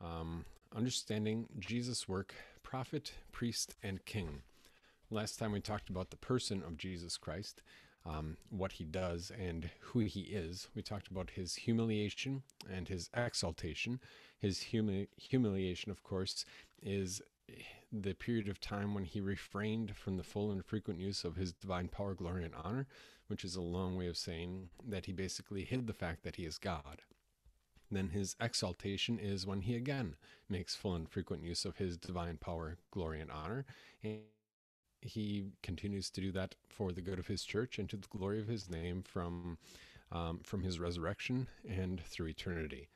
Um, understanding Jesus' work, prophet, priest, and king. Last time we talked about the person of Jesus Christ, um, what he does, and who he is. We talked about his humiliation and his exaltation. His humi- humiliation, of course, is the period of time when he refrained from the full and frequent use of his divine power, glory, and honor, which is a long way of saying that he basically hid the fact that he is God. Then his exaltation is when he again makes full and frequent use of his divine power, glory, and honor. And he continues to do that for the good of his church and to the glory of his name from, um, from his resurrection and through eternity.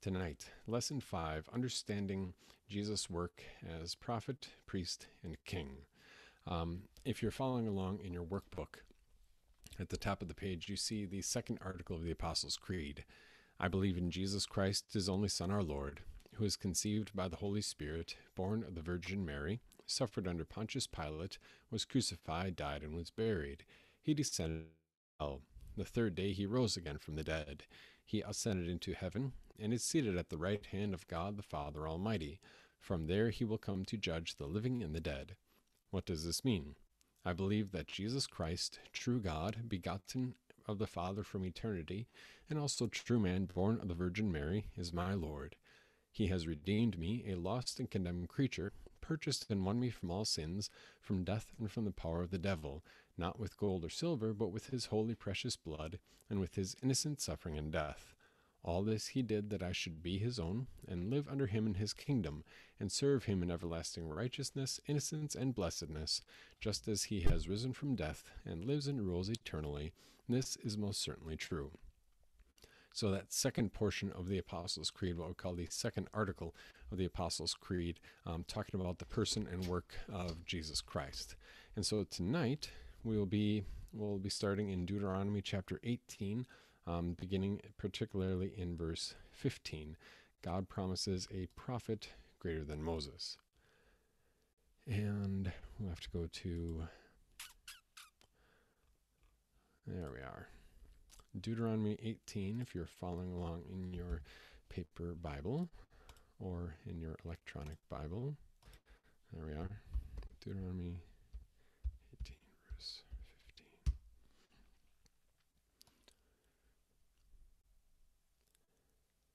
Tonight, lesson five understanding Jesus' work as prophet, priest, and king. Um, if you're following along in your workbook, at the top of the page, you see the second article of the Apostles' Creed. I believe in Jesus Christ, his only Son, our Lord, who was conceived by the Holy Spirit, born of the Virgin Mary, suffered under Pontius Pilate, was crucified, died, and was buried. He descended hell. The third day he rose again from the dead. He ascended into heaven, and is seated at the right hand of God the Father Almighty. From there he will come to judge the living and the dead. What does this mean? I believe that Jesus Christ, true God, begotten of the Father from eternity, and also true man, born of the Virgin Mary, is my Lord. He has redeemed me, a lost and condemned creature, purchased and won me from all sins, from death and from the power of the devil, not with gold or silver, but with his holy precious blood, and with his innocent suffering and death. All this he did that I should be his own, and live under him in his kingdom, and serve him in everlasting righteousness, innocence, and blessedness, just as he has risen from death, and lives and rules eternally. This is most certainly true. So, that second portion of the Apostles' Creed, what we call the second article of the Apostles' Creed, um, talking about the person and work of Jesus Christ. And so tonight we will be we'll be starting in Deuteronomy chapter 18, um, beginning particularly in verse 15. God promises a prophet greater than Moses. And we'll have to go to there we are. Deuteronomy 18, if you're following along in your paper Bible or in your electronic Bible. There we are. Deuteronomy 18, verse 15.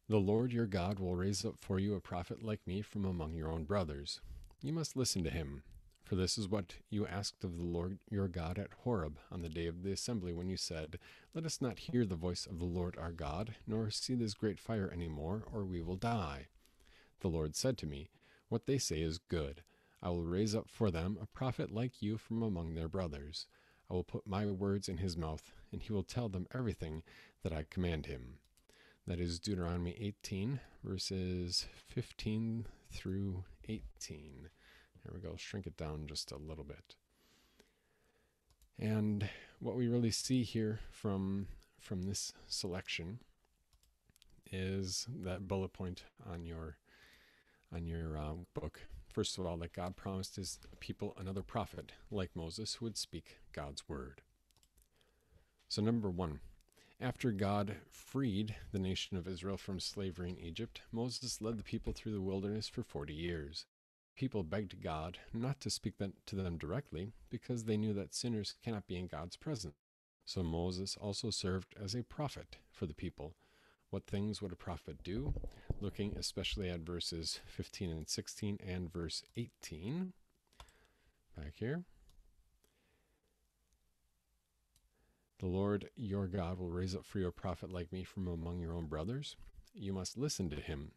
The Lord your God will raise up for you a prophet like me from among your own brothers. You must listen to him. For this is what you asked of the Lord your God at Horeb on the day of the assembly, when you said, Let us not hear the voice of the Lord our God, nor see this great fire any more, or we will die. The Lord said to me, What they say is good. I will raise up for them a prophet like you from among their brothers. I will put my words in his mouth, and he will tell them everything that I command him. That is Deuteronomy 18, verses 15 through 18. Here we go, shrink it down just a little bit. And what we really see here from from this selection is that bullet point on your on your uh, book. First of all, that God promised his people another prophet like Moses who would speak God's word. So, number one, after God freed the nation of Israel from slavery in Egypt, Moses led the people through the wilderness for 40 years. People begged God not to speak to them directly because they knew that sinners cannot be in God's presence. So Moses also served as a prophet for the people. What things would a prophet do? Looking especially at verses 15 and 16 and verse 18. Back here. The Lord your God will raise up for you a prophet like me from among your own brothers. You must listen to him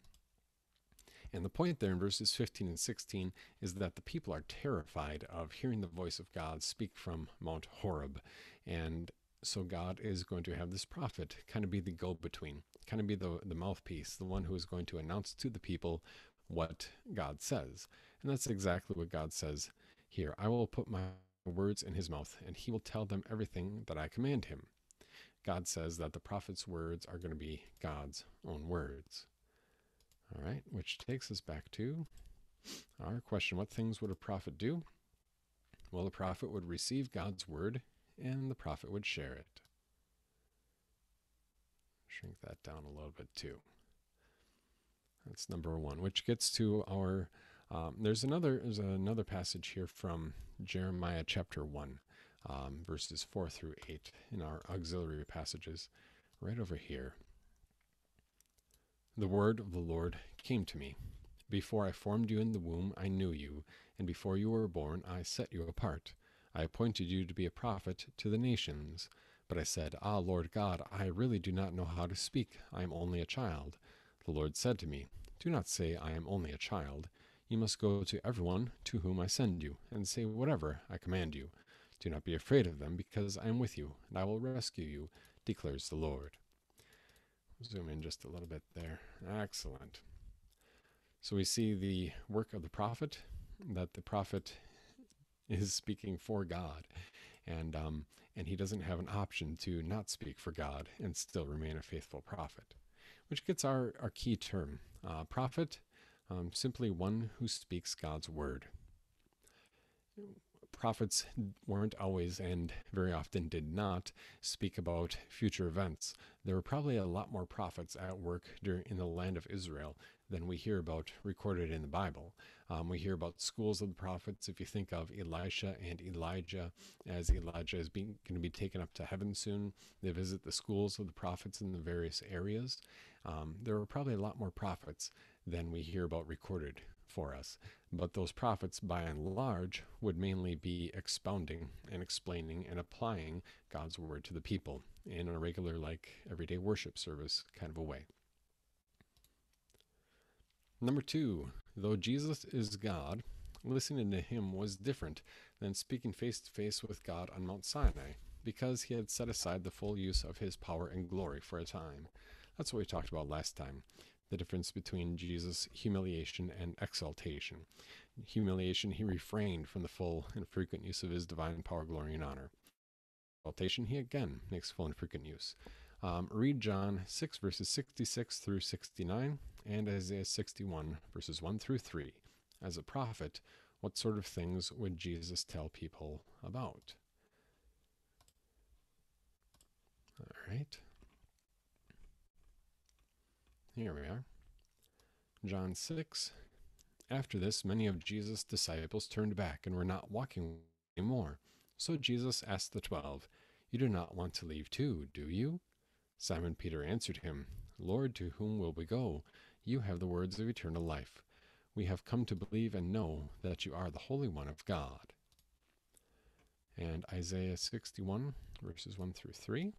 and the point there in verses 15 and 16 is that the people are terrified of hearing the voice of God speak from Mount Horeb. And so God is going to have this prophet kind of be the go between, kind of be the, the mouthpiece, the one who is going to announce to the people what God says. And that's exactly what God says here. I will put my words in his mouth, and he will tell them everything that I command him. God says that the prophet's words are going to be God's own words. All right, which takes us back to our question What things would a prophet do? Well, the prophet would receive God's word and the prophet would share it. Shrink that down a little bit too. That's number one, which gets to our. Um, there's another there's another passage here from Jeremiah chapter one, um, verses four through eight in our auxiliary passages, right over here. The word of the Lord came to me. Before I formed you in the womb, I knew you, and before you were born, I set you apart. I appointed you to be a prophet to the nations. But I said, Ah, Lord God, I really do not know how to speak. I am only a child. The Lord said to me, Do not say, I am only a child. You must go to everyone to whom I send you, and say whatever I command you. Do not be afraid of them, because I am with you, and I will rescue you, declares the Lord. Zoom in just a little bit there. Excellent. So we see the work of the prophet, that the prophet is speaking for God. And um, and he doesn't have an option to not speak for God and still remain a faithful prophet, which gets our, our key term. Uh, prophet, um, simply one who speaks God's word. Prophets weren't always and very often did not speak about future events. There were probably a lot more prophets at work during, in the land of Israel than we hear about recorded in the Bible. Um, we hear about schools of the prophets. If you think of Elisha and Elijah, as Elijah is being going to be taken up to heaven soon, they visit the schools of the prophets in the various areas. Um, there were probably a lot more prophets than we hear about recorded for us. But those prophets, by and large, would mainly be expounding and explaining and applying God's word to the people in a regular, like everyday worship service kind of a way. Number two, though Jesus is God, listening to him was different than speaking face to face with God on Mount Sinai, because he had set aside the full use of his power and glory for a time. That's what we talked about last time the difference between Jesus' humiliation and exaltation. Humiliation, he refrained from the full and frequent use of his divine power, glory, and honor. Exaltation, he again makes full and frequent use. Um, read John 6, verses 66 through 69, and Isaiah 61, verses 1 through 3. As a prophet, what sort of things would Jesus tell people about? All right. Here we are. John 6. After this, many of Jesus' disciples turned back and were not walking anymore. So Jesus asked the twelve, You do not want to leave too, do you? Simon Peter answered him, Lord, to whom will we go? You have the words of eternal life. We have come to believe and know that you are the Holy One of God. And Isaiah 61, verses 1 through 3.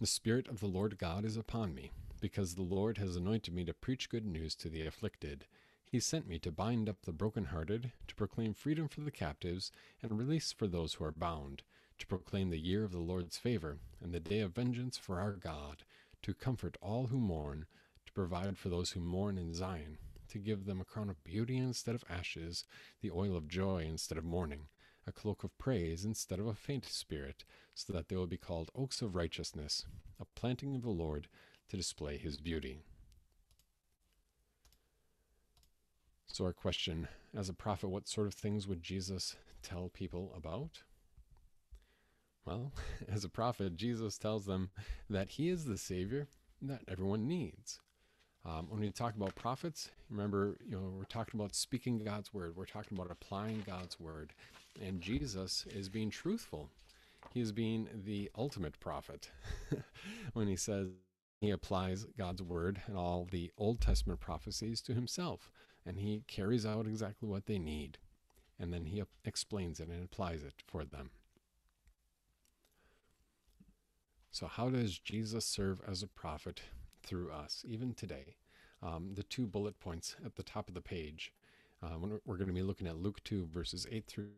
The Spirit of the Lord God is upon me, because the Lord has anointed me to preach good news to the afflicted. He sent me to bind up the brokenhearted, to proclaim freedom for the captives, and release for those who are bound to proclaim the year of the Lord's favor and the day of vengeance for our God, to comfort all who mourn, to provide for those who mourn in Zion, to give them a crown of beauty instead of ashes, the oil of joy instead of mourning, a cloak of praise instead of a faint spirit, so that they will be called oaks of righteousness, a planting of the Lord to display his beauty. So, our question as a prophet, what sort of things would Jesus tell people about? Well, as a prophet, Jesus tells them that he is the Savior that everyone needs. Um, when we talk about prophets, remember, you know, we're talking about speaking God's word. We're talking about applying God's word. And Jesus is being truthful. He is being the ultimate prophet when he says he applies God's word and all the Old Testament prophecies to himself. And he carries out exactly what they need. And then he explains it and applies it for them. So, how does Jesus serve as a prophet through us, even today? Um, the two bullet points at the top of the page. Uh, we're going to be looking at Luke 2, verses 8 through.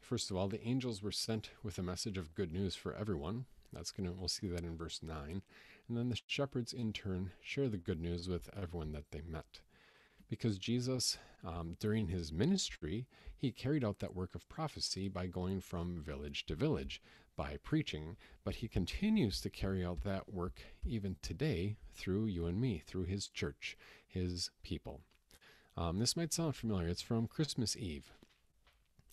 First of all, the angels were sent with a message of good news for everyone. That's going to, we'll see that in verse 9. And then the shepherds, in turn, share the good news with everyone that they met. Because Jesus, um, during his ministry, he carried out that work of prophecy by going from village to village, by preaching, but he continues to carry out that work even today through you and me, through his church, his people. Um, this might sound familiar. It's from Christmas Eve.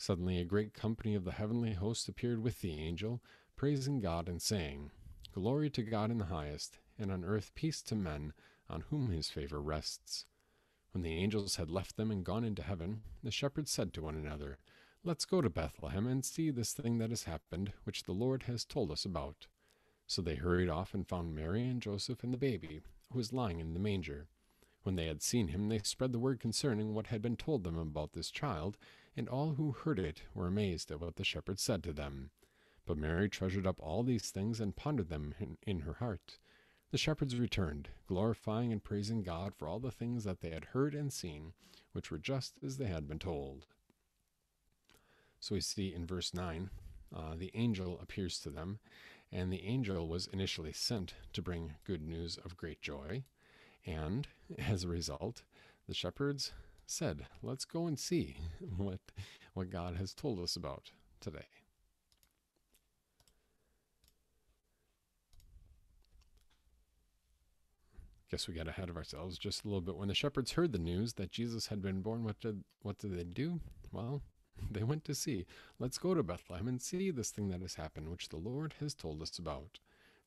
Suddenly a great company of the heavenly host appeared with the angel, praising God and saying, Glory to God in the highest, and on earth peace to men on whom his favor rests. When the angels had left them and gone into heaven, the shepherds said to one another, Let's go to Bethlehem and see this thing that has happened, which the Lord has told us about. So they hurried off and found Mary and Joseph and the baby, who was lying in the manger. When they had seen him, they spread the word concerning what had been told them about this child, and all who heard it were amazed at what the shepherds said to them. But Mary treasured up all these things and pondered them in, in her heart. The shepherds returned, glorifying and praising God for all the things that they had heard and seen, which were just as they had been told. So we see in verse 9, uh, the angel appears to them, and the angel was initially sent to bring good news of great joy. And as a result, the shepherds said, Let's go and see what, what God has told us about today. Guess we got ahead of ourselves just a little bit. When the shepherds heard the news that Jesus had been born, what did what did they do? Well, they went to see. Let's go to Bethlehem and see this thing that has happened, which the Lord has told us about.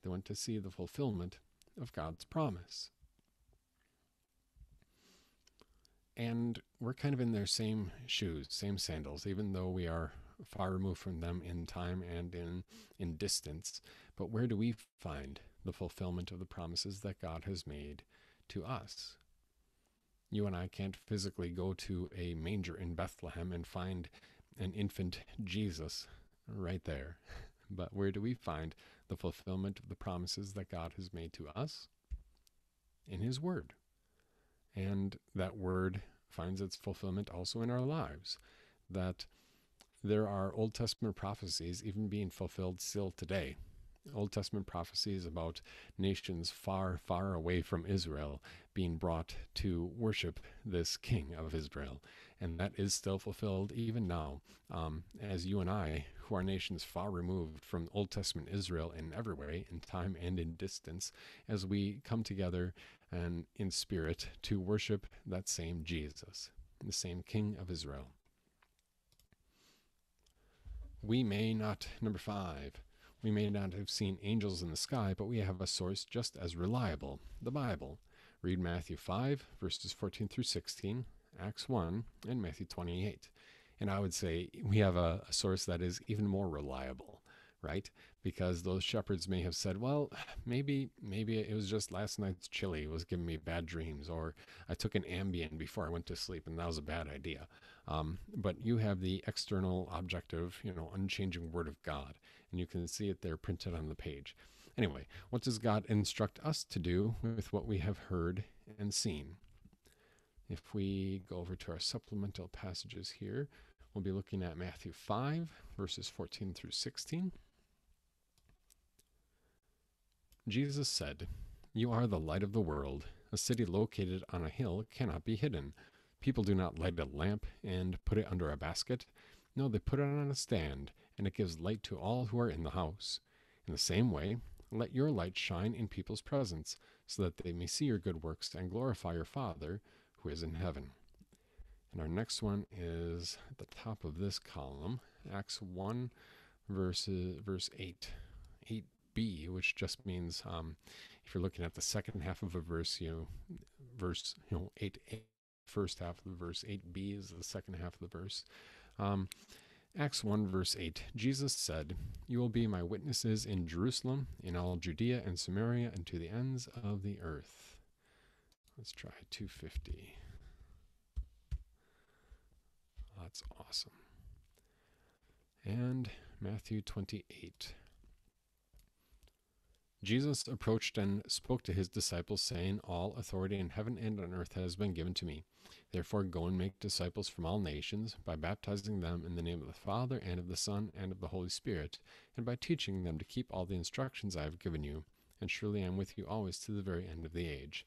They went to see the fulfillment of God's promise. And we're kind of in their same shoes, same sandals, even though we are far removed from them in time and in in distance. But where do we find the fulfillment of the promises that God has made to us. You and I can't physically go to a manger in Bethlehem and find an infant Jesus right there. But where do we find the fulfillment of the promises that God has made to us? In His Word. And that Word finds its fulfillment also in our lives. That there are Old Testament prophecies even being fulfilled still today. Old Testament prophecies about nations far, far away from Israel being brought to worship this king of Israel. And that is still fulfilled even now, um, as you and I, who are nations far removed from Old Testament Israel in every way, in time and in distance, as we come together and in spirit to worship that same Jesus, the same king of Israel. We may not, number five, we may not have seen angels in the sky, but we have a source just as reliable the Bible. Read Matthew 5, verses 14 through 16, Acts 1, and Matthew 28. And I would say we have a, a source that is even more reliable, right? Because those shepherds may have said, well, maybe maybe it was just last night's chili was giving me bad dreams, or I took an Ambien before I went to sleep, and that was a bad idea. Um, but you have the external, objective, you know, unchanging Word of God, and you can see it there printed on the page. Anyway, what does God instruct us to do with what we have heard and seen? If we go over to our supplemental passages here, we'll be looking at Matthew 5, verses 14 through 16. Jesus said, You are the light of the world. A city located on a hill cannot be hidden. People do not light a lamp and put it under a basket. No, they put it on a stand, and it gives light to all who are in the house. In the same way, let your light shine in people's presence, so that they may see your good works and glorify your Father who is in heaven. And our next one is at the top of this column, Acts 1, verses, verse 8. 8b, which just means um, if you're looking at the second half of a verse, you know, verse, you know, 8, 8 first half of the verse, 8b is the second half of the verse. Um, Acts 1, verse 8 Jesus said, You will be my witnesses in Jerusalem, in all Judea and Samaria, and to the ends of the earth. Let's try 250. That's awesome. And Matthew 28. Jesus approached and spoke to his disciples, saying, All authority in heaven and on earth has been given to me. Therefore, go and make disciples from all nations, by baptizing them in the name of the Father, and of the Son, and of the Holy Spirit, and by teaching them to keep all the instructions I have given you. And surely I am with you always to the very end of the age.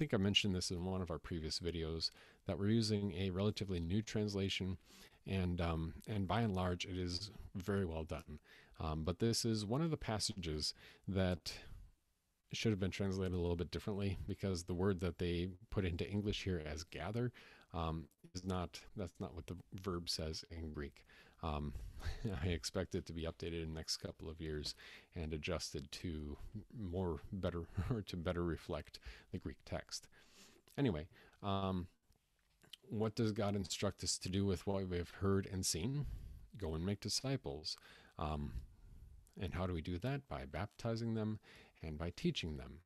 Think I mentioned this in one of our previous videos that we're using a relatively new translation, and um, and by and large, it is very well done. Um, but this is one of the passages that should have been translated a little bit differently because the word that they put into English here as gather um, is not that's not what the verb says in Greek. Um, I expect it to be updated in the next couple of years and adjusted to more better or to better reflect the Greek text. Anyway, um, what does God instruct us to do with what we have heard and seen? Go and make disciples. Um, and how do we do that? By baptizing them and by teaching them.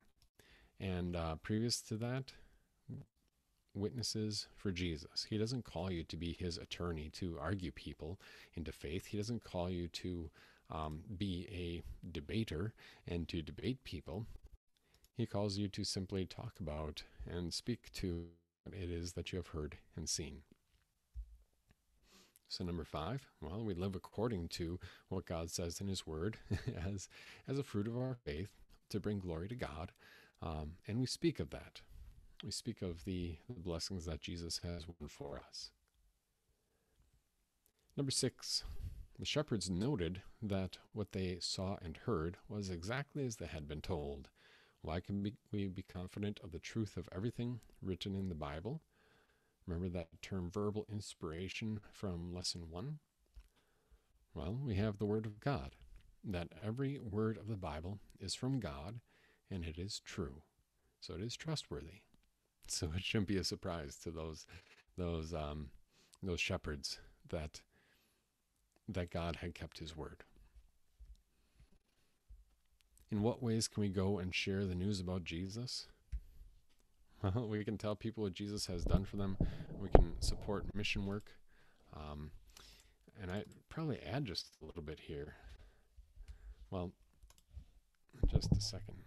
And uh, previous to that, witnesses for Jesus. He doesn't call you to be his attorney to argue people into faith. He doesn't call you to um, be a debater and to debate people. He calls you to simply talk about and speak to what it is that you have heard and seen. So number five, well, we live according to what God says in His Word as as a fruit of our faith to bring glory to God, um, and we speak of that. We speak of the, the blessings that Jesus has won for us. Number six, the shepherds noted that what they saw and heard was exactly as they had been told. Why can we be confident of the truth of everything written in the Bible? Remember that term verbal inspiration from lesson one? Well, we have the Word of God, that every word of the Bible is from God and it is true. So it is trustworthy. So it shouldn't be a surprise to those those um, those shepherds that that God had kept his word. In what ways can we go and share the news about Jesus? Well, we can tell people what Jesus has done for them. We can support mission work. Um, and I probably add just a little bit here. Well, just a second.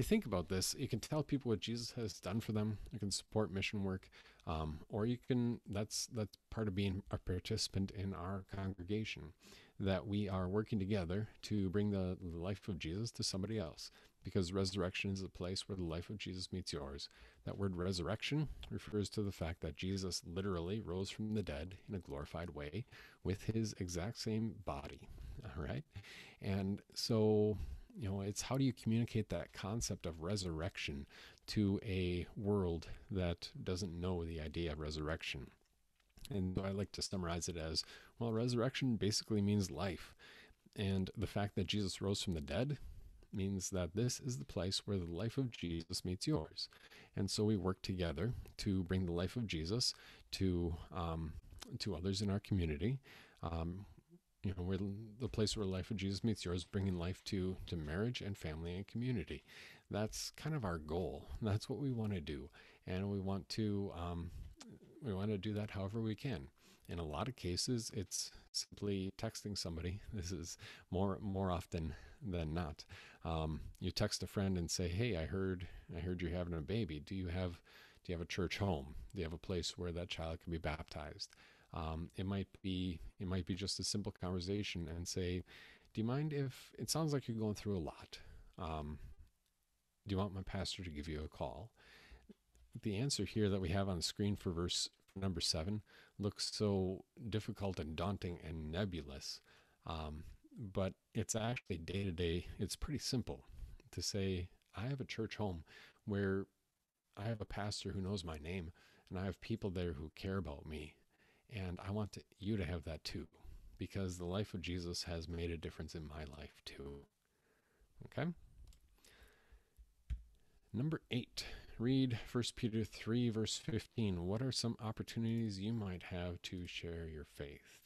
You think about this, you can tell people what Jesus has done for them. You can support mission work. Um, or you can, that's, that's part of being a participant in our congregation, that we are working together to bring the life of Jesus to somebody else because resurrection is the place where the life of Jesus meets yours. That word resurrection refers to the fact that Jesus literally rose from the dead in a glorified way with his exact same body. All right. And so you know, it's how do you communicate that concept of resurrection to a world that doesn't know the idea of resurrection? And I like to summarize it as well, resurrection basically means life. And the fact that Jesus rose from the dead means that this is the place where the life of Jesus meets yours. And so we work together to bring the life of Jesus to um, to others in our community. Um, you know, where the place where life of Jesus meets yours, bringing life to to marriage and family and community. That's kind of our goal. That's what we want to do, and we want to um, we want to do that however we can. In a lot of cases, it's simply texting somebody. This is more more often than not. Um, you text a friend and say, "Hey, I heard I heard you're having a baby. Do you have do you have a church home? Do you have a place where that child can be baptized?" Um, it might be it might be just a simple conversation and say, "Do you mind if it sounds like you're going through a lot? Um, do you want my pastor to give you a call?" The answer here that we have on the screen for verse number seven looks so difficult and daunting and nebulous, um, but it's actually day to day. It's pretty simple to say, "I have a church home where I have a pastor who knows my name, and I have people there who care about me." And I want to, you to have that too, because the life of Jesus has made a difference in my life too. Okay? Number eight, read 1 Peter 3, verse 15. What are some opportunities you might have to share your faith?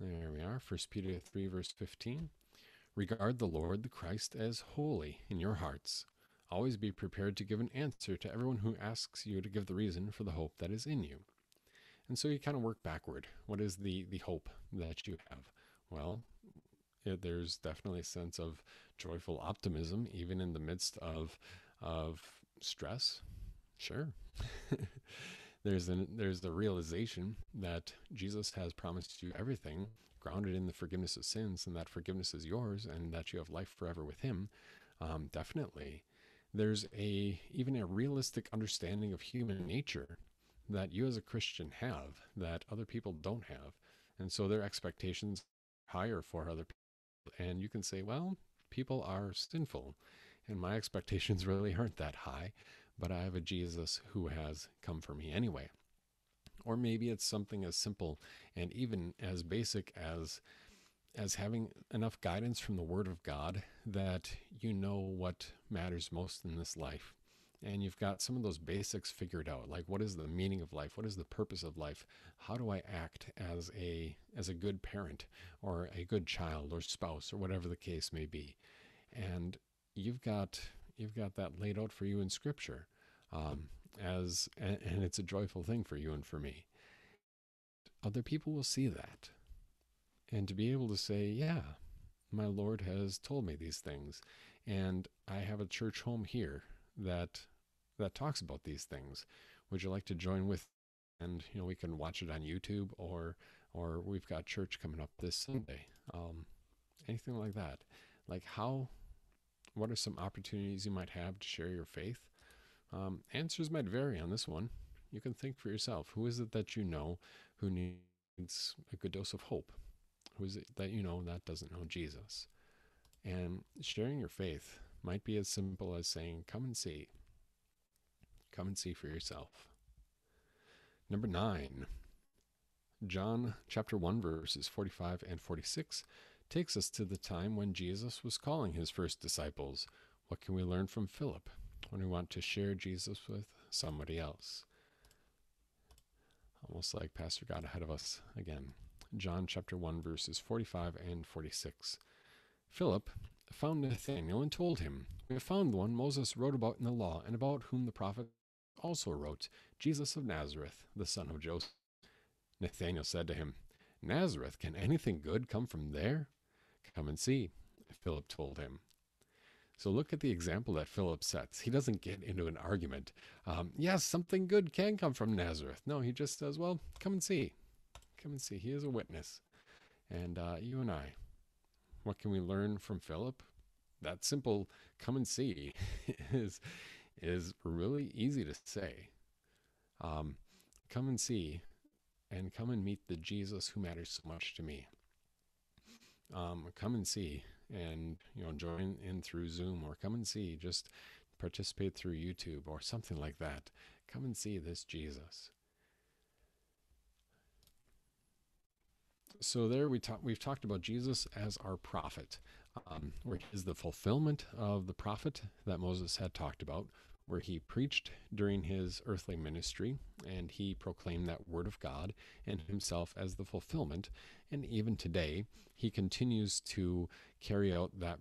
There we are, 1 Peter 3, verse 15. Regard the Lord the Christ as holy in your hearts Always be prepared to give an answer to everyone who asks you to give the reason for the hope that is in you. And so you kind of work backward. What is the, the hope that you have? Well, it, there's definitely a sense of joyful optimism, even in the midst of, of stress. Sure. there's an there's the realization that Jesus has promised you everything grounded in the forgiveness of sins and that forgiveness is yours and that you have life forever with him um, definitely there's a even a realistic understanding of human nature that you as a christian have that other people don't have. And so their expectations higher for other people. And you can say well people are sinful. And my expectations really aren't that high but I have a Jesus who has come for me anyway. Or maybe it's something as simple and even as basic as as having enough guidance from the word of God that you know what matters most in this life. And you've got some of those basics figured out, like what is the meaning of life? What is the purpose of life? How do I act as a as a good parent or a good child or spouse or whatever the case may be? And you've got you've got that laid out for you in Scripture, um, as and, and it's a joyful thing for you and for me. Other people will see that, and to be able to say, "Yeah, my Lord has told me these things, and I have a church home here that that talks about these things. Would you like to join with?" And you know, we can watch it on YouTube, or or we've got church coming up this Sunday. Um, anything like that. Like how what are some opportunities you might have to share your faith? Um, answers might vary on this one. You can think for yourself. Who is it that you know who needs a good dose of hope? Who is it that you know that doesn't know Jesus? And sharing your faith might be as simple as saying, Come and see. Come and see for yourself. Number nine, John chapter 1, verses 45 and 46 takes us to the time when Jesus was calling his first disciples. What can we learn from Philip when we want to share Jesus with somebody else? Almost like Pastor got ahead of us again. John chapter 1, verses 45 and 46. Philip found Nathanael and told him, We have found one Moses wrote about in the law, and about whom the prophet also wrote, Jesus of Nazareth, the son of Joseph. Nathanael said to him, Nazareth, can anything good come from there? Come and see, Philip told him. So look at the example that Philip sets. He doesn't get into an argument. Um, yes, something good can come from Nazareth. No, he just says, well, come and see. Come and see. He is a witness. And uh, you and I, what can we learn from Philip? That simple come and see is, is really easy to say. Um, come and see and come and meet the Jesus who matters so much to me um, come and see and you know join in through zoom or come and see just participate through youtube or something like that come and see this jesus so there we talk we've talked about jesus as our prophet um, where he is the fulfillment of the prophet that moses had talked about where he preached during his earthly ministry and he proclaimed that word of God and himself as the fulfillment. And even today, he continues to carry out that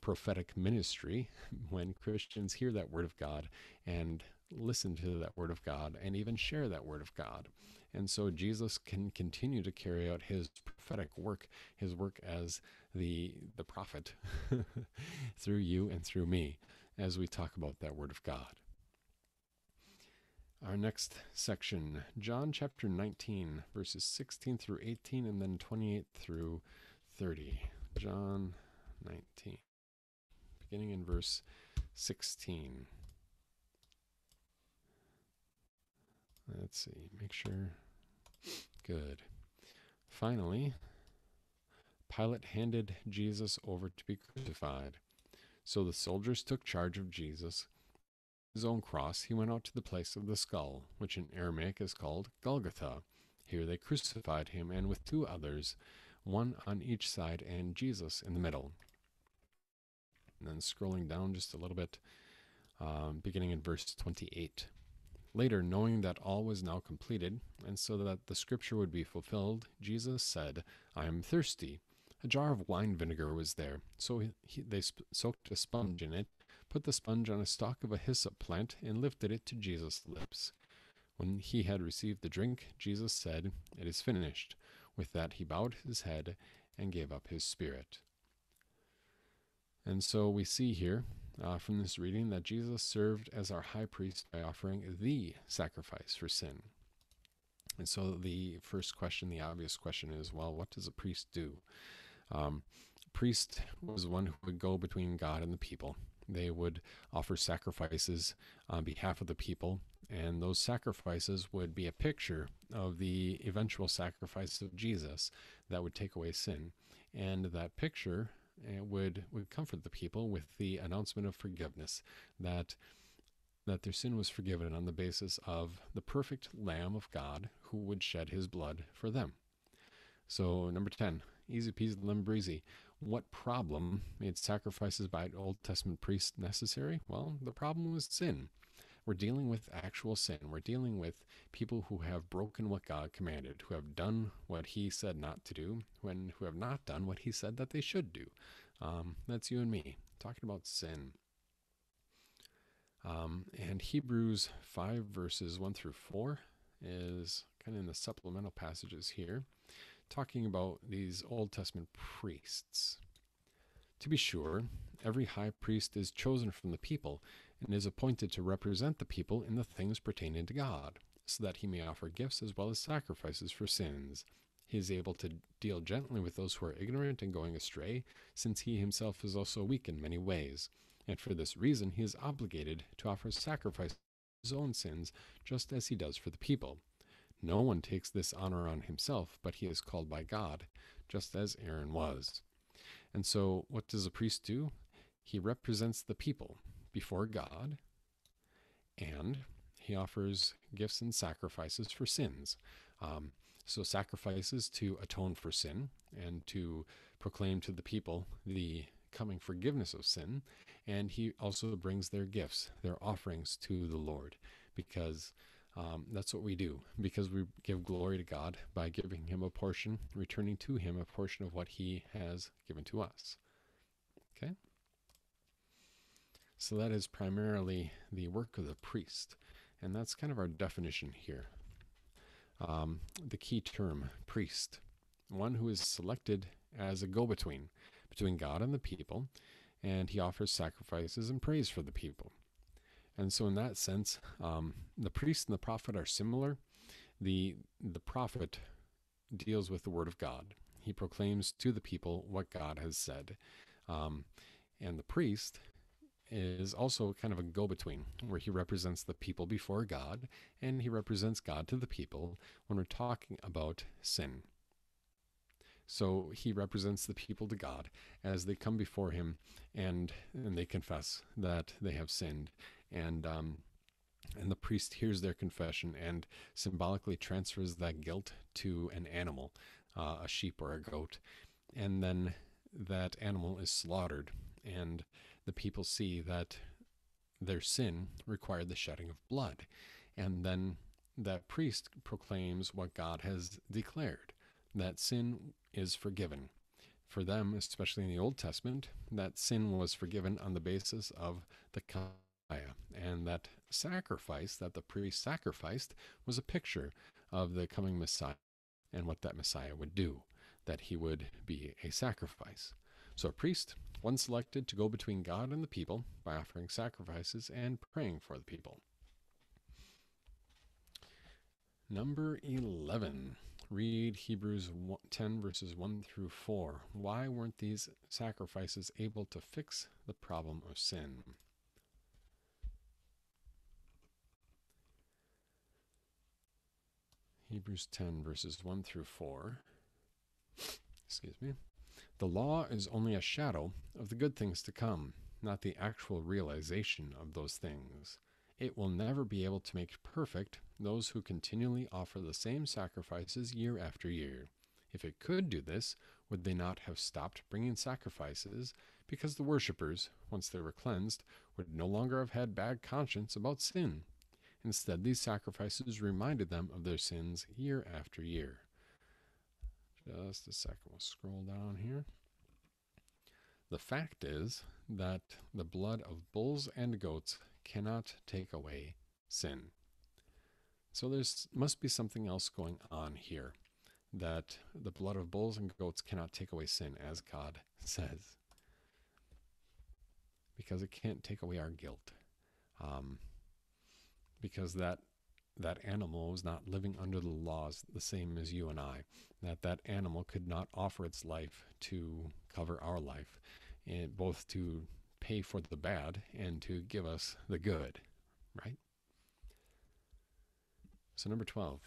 prophetic ministry when Christians hear that word of God and listen to that word of God and even share that word of God. And so Jesus can continue to carry out his prophetic work, his work as the the prophet through you and through me as we talk about that Word of God. Our next section, John chapter 19, verses 16 through 18, and then 28 through 30. John 19, beginning in verse 16. Let's see, make sure. Good. Finally, Pilate handed Jesus over to be crucified. So the soldiers took charge of Jesus. His own cross, he went out to the place of the skull, which in Aramaic is called Golgotha. Here they crucified him, and with two others, one on each side, and Jesus in the middle. And then scrolling down just a little bit, um, beginning in verse 28. Later, knowing that all was now completed, and so that the scripture would be fulfilled, Jesus said, I am thirsty. A jar of wine vinegar was there, so he, they sp- soaked a sponge in it, put the sponge on a stalk of a hyssop plant, and lifted it to Jesus' lips. When he had received the drink, Jesus said, It is finished. With that, he bowed his head and gave up his spirit. And so we see here uh, from this reading that Jesus served as our high priest by offering the sacrifice for sin. And so the first question, the obvious question is well, what does a priest do? Um, priest was one who would go between God and the people. They would offer sacrifices on behalf of the people, and those sacrifices would be a picture of the eventual sacrifice of Jesus that would take away sin. And that picture Eh, would would comfort the people with the announcement of forgiveness that that their sin was forgiven on the basis of the perfect lamb of God who would shed his blood for them. So number 10, easy peasy lemon breezy. What problem made sacrifices by Old Testament priests necessary? Well, the problem was sin. We're dealing with actual sin. We're dealing with people who have broken what God commanded, who have done what He said not to do, when who have not done what He said that they should do. Um, that's you and me talking about sin. Um, and Hebrews 5, verses 1 through 4 is kind of in the supplemental passages here, talking about these Old Testament priests. To be sure, every high priest is chosen from the people and is appointed to represent the people in the things pertaining to God, so that he may offer gifts as well as sacrifices for sins. He is able to deal gently with those who are ignorant and going astray, since he himself is also weak in many ways. And for this reason, he is obligated to offer sacrifice for his own sins, just as he does for the people. No one takes this honor on himself, but he is called by God, just as Aaron was. And so, what does a priest do? He represents the people before God, and he offers gifts and sacrifices for sins. Um, so, sacrifices to atone for sin and to proclaim to the people the coming forgiveness of sin. And he also brings their gifts, their offerings to the Lord, because um, that's what we do, because we give glory to God by giving him a portion, returning to him a portion of what he has given to us. Okay? So that is primarily the work of the priest. And that's kind of our definition here. Um, the key term, priest, one who is selected as a go between between God and the people, and he offers sacrifices and praise for the people. And so, in that sense, um, the priest and the prophet are similar. The, the prophet deals with the word of God, he proclaims to the people what God has said. Um, and the priest is also kind of a go between, where he represents the people before God and he represents God to the people when we're talking about sin. So he represents the people to God as they come before him and, and they confess that they have sinned. And, um, and the priest hears their confession and symbolically transfers that guilt to an animal, uh, a sheep or a goat. And then that animal is slaughtered. And the people see that their sin required the shedding of blood. And then that priest proclaims what God has declared that sin is forgiven. For them, especially in the Old Testament, that sin was forgiven on the basis of the Messiah. And that sacrifice that the priest sacrificed was a picture of the coming Messiah and what that Messiah would do, that he would be a sacrifice. So a priest one selected to go between God and the people by offering sacrifices and praying for the people. Number 11. Read Hebrews 10, verses 1 through 4. Why weren't these sacrifices able to fix the problem of sin? Hebrews 10, verses 1 through 4. Excuse me. The law is only a shadow of the good things to come, not the actual realization of those things. It will never be able to make perfect those who continually offer the same sacrifices year after year. If it could do this, would they not have stopped bringing sacrifices because the worshippers, once they were cleansed, would no longer have had bad conscience about sin? Instead, these sacrifices reminded them of their sins year after year. Just a second, we'll scroll down here. The fact is that the blood of bulls and goats cannot take away sin. So there must be something else going on here that the blood of bulls and goats cannot take away sin, as God says. because it can't take away our guilt. Um, because that that animal was not living under the laws the same as you and I. That that animal could not offer its life to cover our life, and both to pay for the bad and to give us the good, right? So number 12.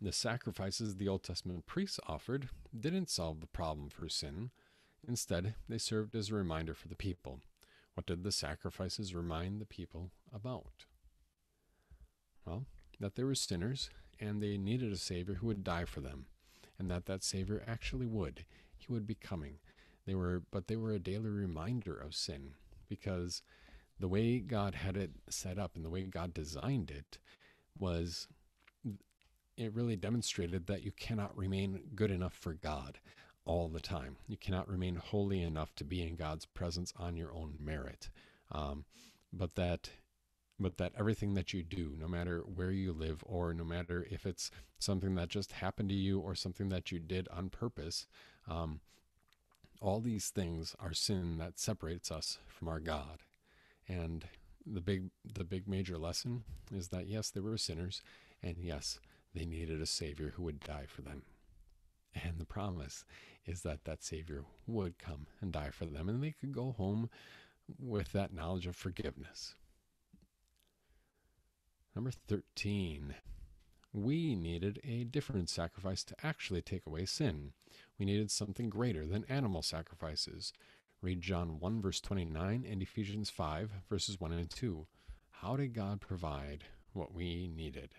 The sacrifices the Old Testament priests offered didn't solve the problem for sin. Instead, they served as a reminder for the people. What did the sacrifices remind the people about? Well, that they were sinners and they needed a Savior who would die for them, and that that Savior actually would. He would be coming. They were, but they were a daily reminder of sin because the way God had it set up and the way God designed it was it really demonstrated that you cannot remain good enough for God all the time. You cannot remain holy enough to be in God's presence on your own merit. Um, but that but that everything that you do, no matter where you live, or no matter if it's something that just happened to you or something that you did on purpose, um, all these things are sin that separates us from our God. And the big, the big major lesson is that yes, they were sinners, and yes, they needed a Savior who would die for them. And the promise is that that Savior would come and die for them, and they could go home with that knowledge of forgiveness. Number 13. We needed a different sacrifice to actually take away sin. We needed something greater than animal sacrifices. Read John 1, verse 29, and Ephesians 5, verses 1 and 2. How did God provide what we needed?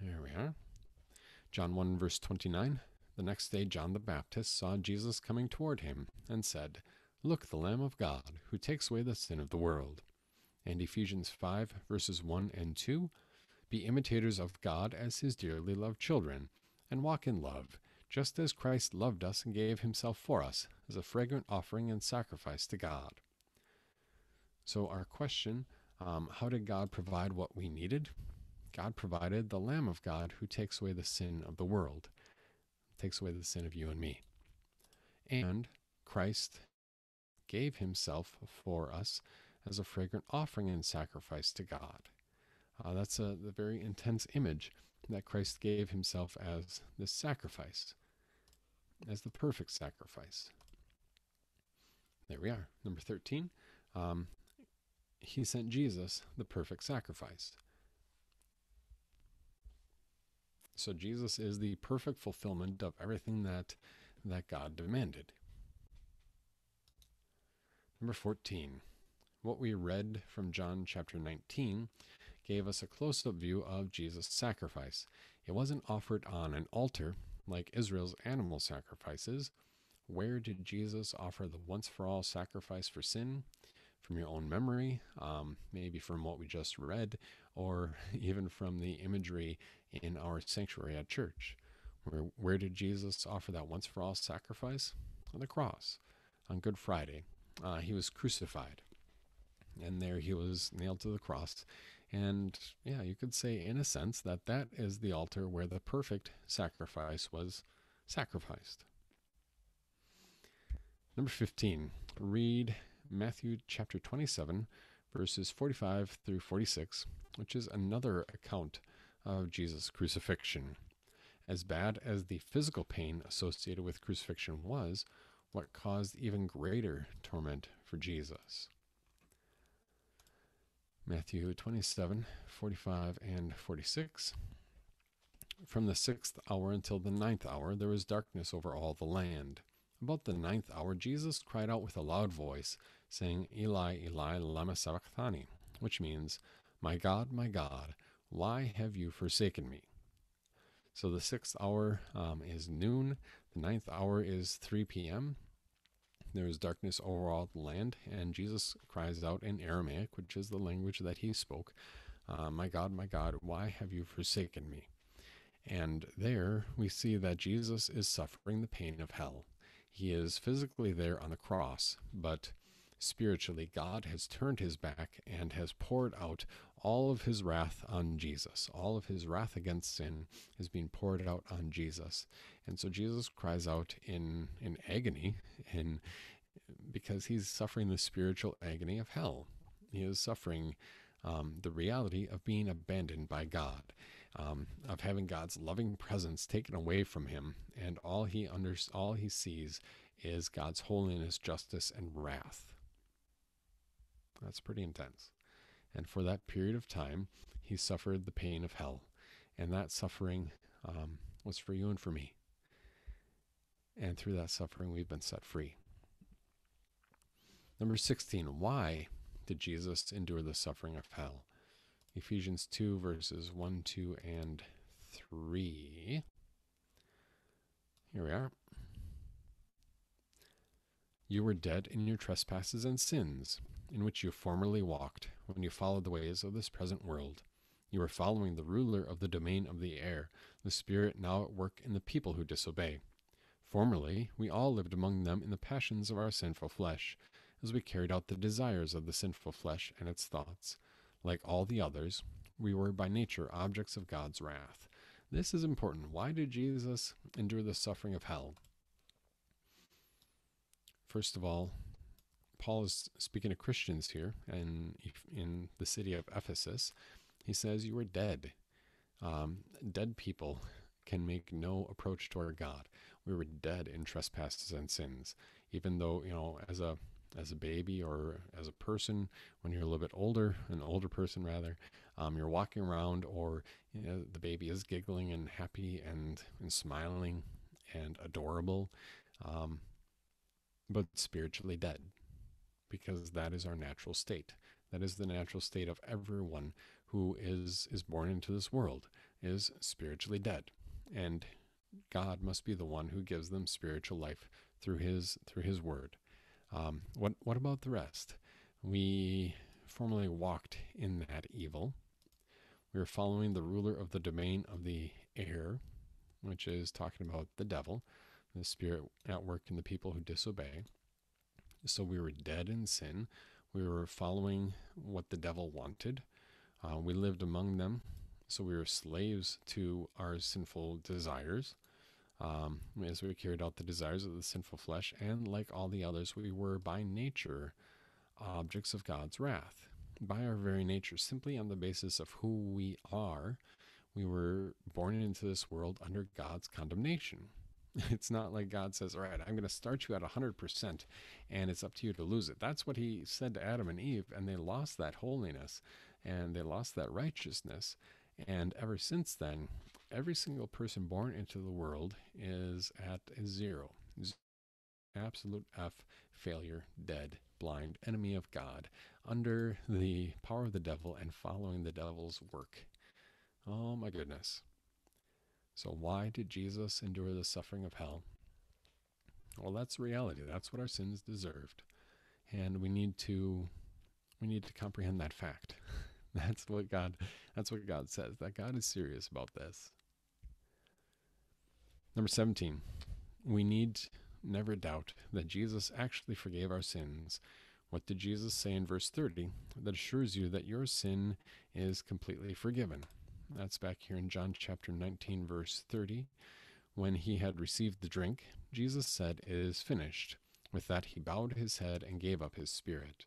There we are. John 1, verse 29. The next day, John the Baptist saw Jesus coming toward him and said, Look, the Lamb of God, who takes away the sin of the world. And Ephesians 5, verses 1 and 2 Be imitators of God as his dearly loved children, and walk in love, just as Christ loved us and gave himself for us as a fragrant offering and sacrifice to God. So, our question um, how did God provide what we needed? God provided the Lamb of God who takes away the sin of the world takes away the sin of you and me. And Christ gave himself for us as a fragrant offering and sacrifice to God. Uh, that's a, a very intense image that Christ gave himself as the sacrifice, as the perfect sacrifice. There we are. Number 13. Um, he sent Jesus, the perfect sacrifice. So Jesus is the perfect fulfillment of everything that that God demanded. Number 14. What we read from John chapter 19 gave us a close up view of Jesus' sacrifice. It wasn't offered on an altar like Israel's animal sacrifices. Where did Jesus offer the once for all sacrifice for sin? From your own memory, um, maybe from what we just read, or even from the imagery in our sanctuary at church. Where, where did Jesus offer that once for all sacrifice? On the cross, on Good Friday. Uh, he was crucified, and there he was nailed to the cross. And yeah, you could say, in a sense, that that is the altar where the perfect sacrifice was sacrificed. Number 15, read Matthew chapter 27, verses 45 through 46, which is another account of Jesus' crucifixion. As bad as the physical pain associated with crucifixion was, what caused even greater torment for Jesus? Matthew 27, 45, and 46. From the sixth hour until the ninth hour, there was darkness over all the land. About the ninth hour, Jesus cried out with a loud voice, saying, Eli, Eli, lama sabachthani, which means, My God, my God, why have you forsaken me? So the sixth hour um, is noon, the ninth hour is 3 p.m. There is darkness over all the land, and Jesus cries out in Aramaic, which is the language that he spoke, uh, My God, my God, why have you forsaken me? And there we see that Jesus is suffering the pain of hell. He is physically there on the cross, but spiritually, God has turned his back and has poured out all of his wrath on Jesus. All of his wrath against sin is being poured out on Jesus. And so Jesus cries out in, in agony in, because he's suffering the spiritual agony of hell. He is suffering um, the reality of being abandoned by God, um, of having God's loving presence taken away from him, and all he under, all he sees is God's holiness, justice, and wrath. That's pretty intense. And for that period of time, he suffered the pain of hell. And that suffering um, was for you and for me. And through that suffering, we've been set free. Number 16, why did Jesus endure the suffering of hell? Ephesians 2, verses 1, 2, and 3. Here we are. You were dead in your trespasses and sins, in which you formerly walked, when you followed the ways of this present world. You were following the ruler of the domain of the air, the spirit now at work in the people who disobey. Formerly, we all lived among them in the passions of our sinful flesh, as we carried out the desires of the sinful flesh and its thoughts. Like all the others, we were by nature objects of God's wrath. This is important. Why did Jesus endure the suffering of hell? First of all, Paul is speaking to Christians here in, in the city of Ephesus. He says, You are dead. Um, dead people can make no approach toward God. We were dead in trespasses and sins. Even though, you know, as a as a baby or as a person, when you're a little bit older, an older person rather, um, you're walking around or you know, the baby is giggling and happy and, and smiling and adorable, um, but spiritually dead because that is our natural state. That is the natural state of everyone who is, is born into this world, is spiritually dead. And God must be the one who gives them spiritual life through his through his word. Um, what, what about the rest? We formerly walked in that evil. We were following the ruler of the domain of the air, which is talking about the devil, the spirit at work in the people who disobey. So we were dead in sin. We were following what the devil wanted. Uh, we lived among them. So we were slaves to our sinful desires um, as we carried out the desires of the sinful flesh, and like all the others, we were by nature objects of God's wrath. By our very nature, simply on the basis of who we are, we were born into this world under God's condemnation. It's not like God says, All right, I'm going to start you at 100%, and it's up to you to lose it. That's what he said to Adam and Eve, and they lost that holiness and they lost that righteousness. And ever since then, every single person born into the world is at zero. Absolute F, failure, dead, blind, enemy of God, under the power of the devil and following the devil's work. Oh my goodness. So, why did Jesus endure the suffering of hell? Well, that's reality. That's what our sins deserved. And we need to we need to comprehend that fact. that's what God that's what God says. That God is serious about this. Number 17, we need never doubt that Jesus actually forgave our sins. What did Jesus say in verse 30 that assures you that your sin is completely forgiven? That's back here in John chapter 19, verse 30. When he had received the drink, Jesus said, It is finished. With that, he bowed his head and gave up his spirit.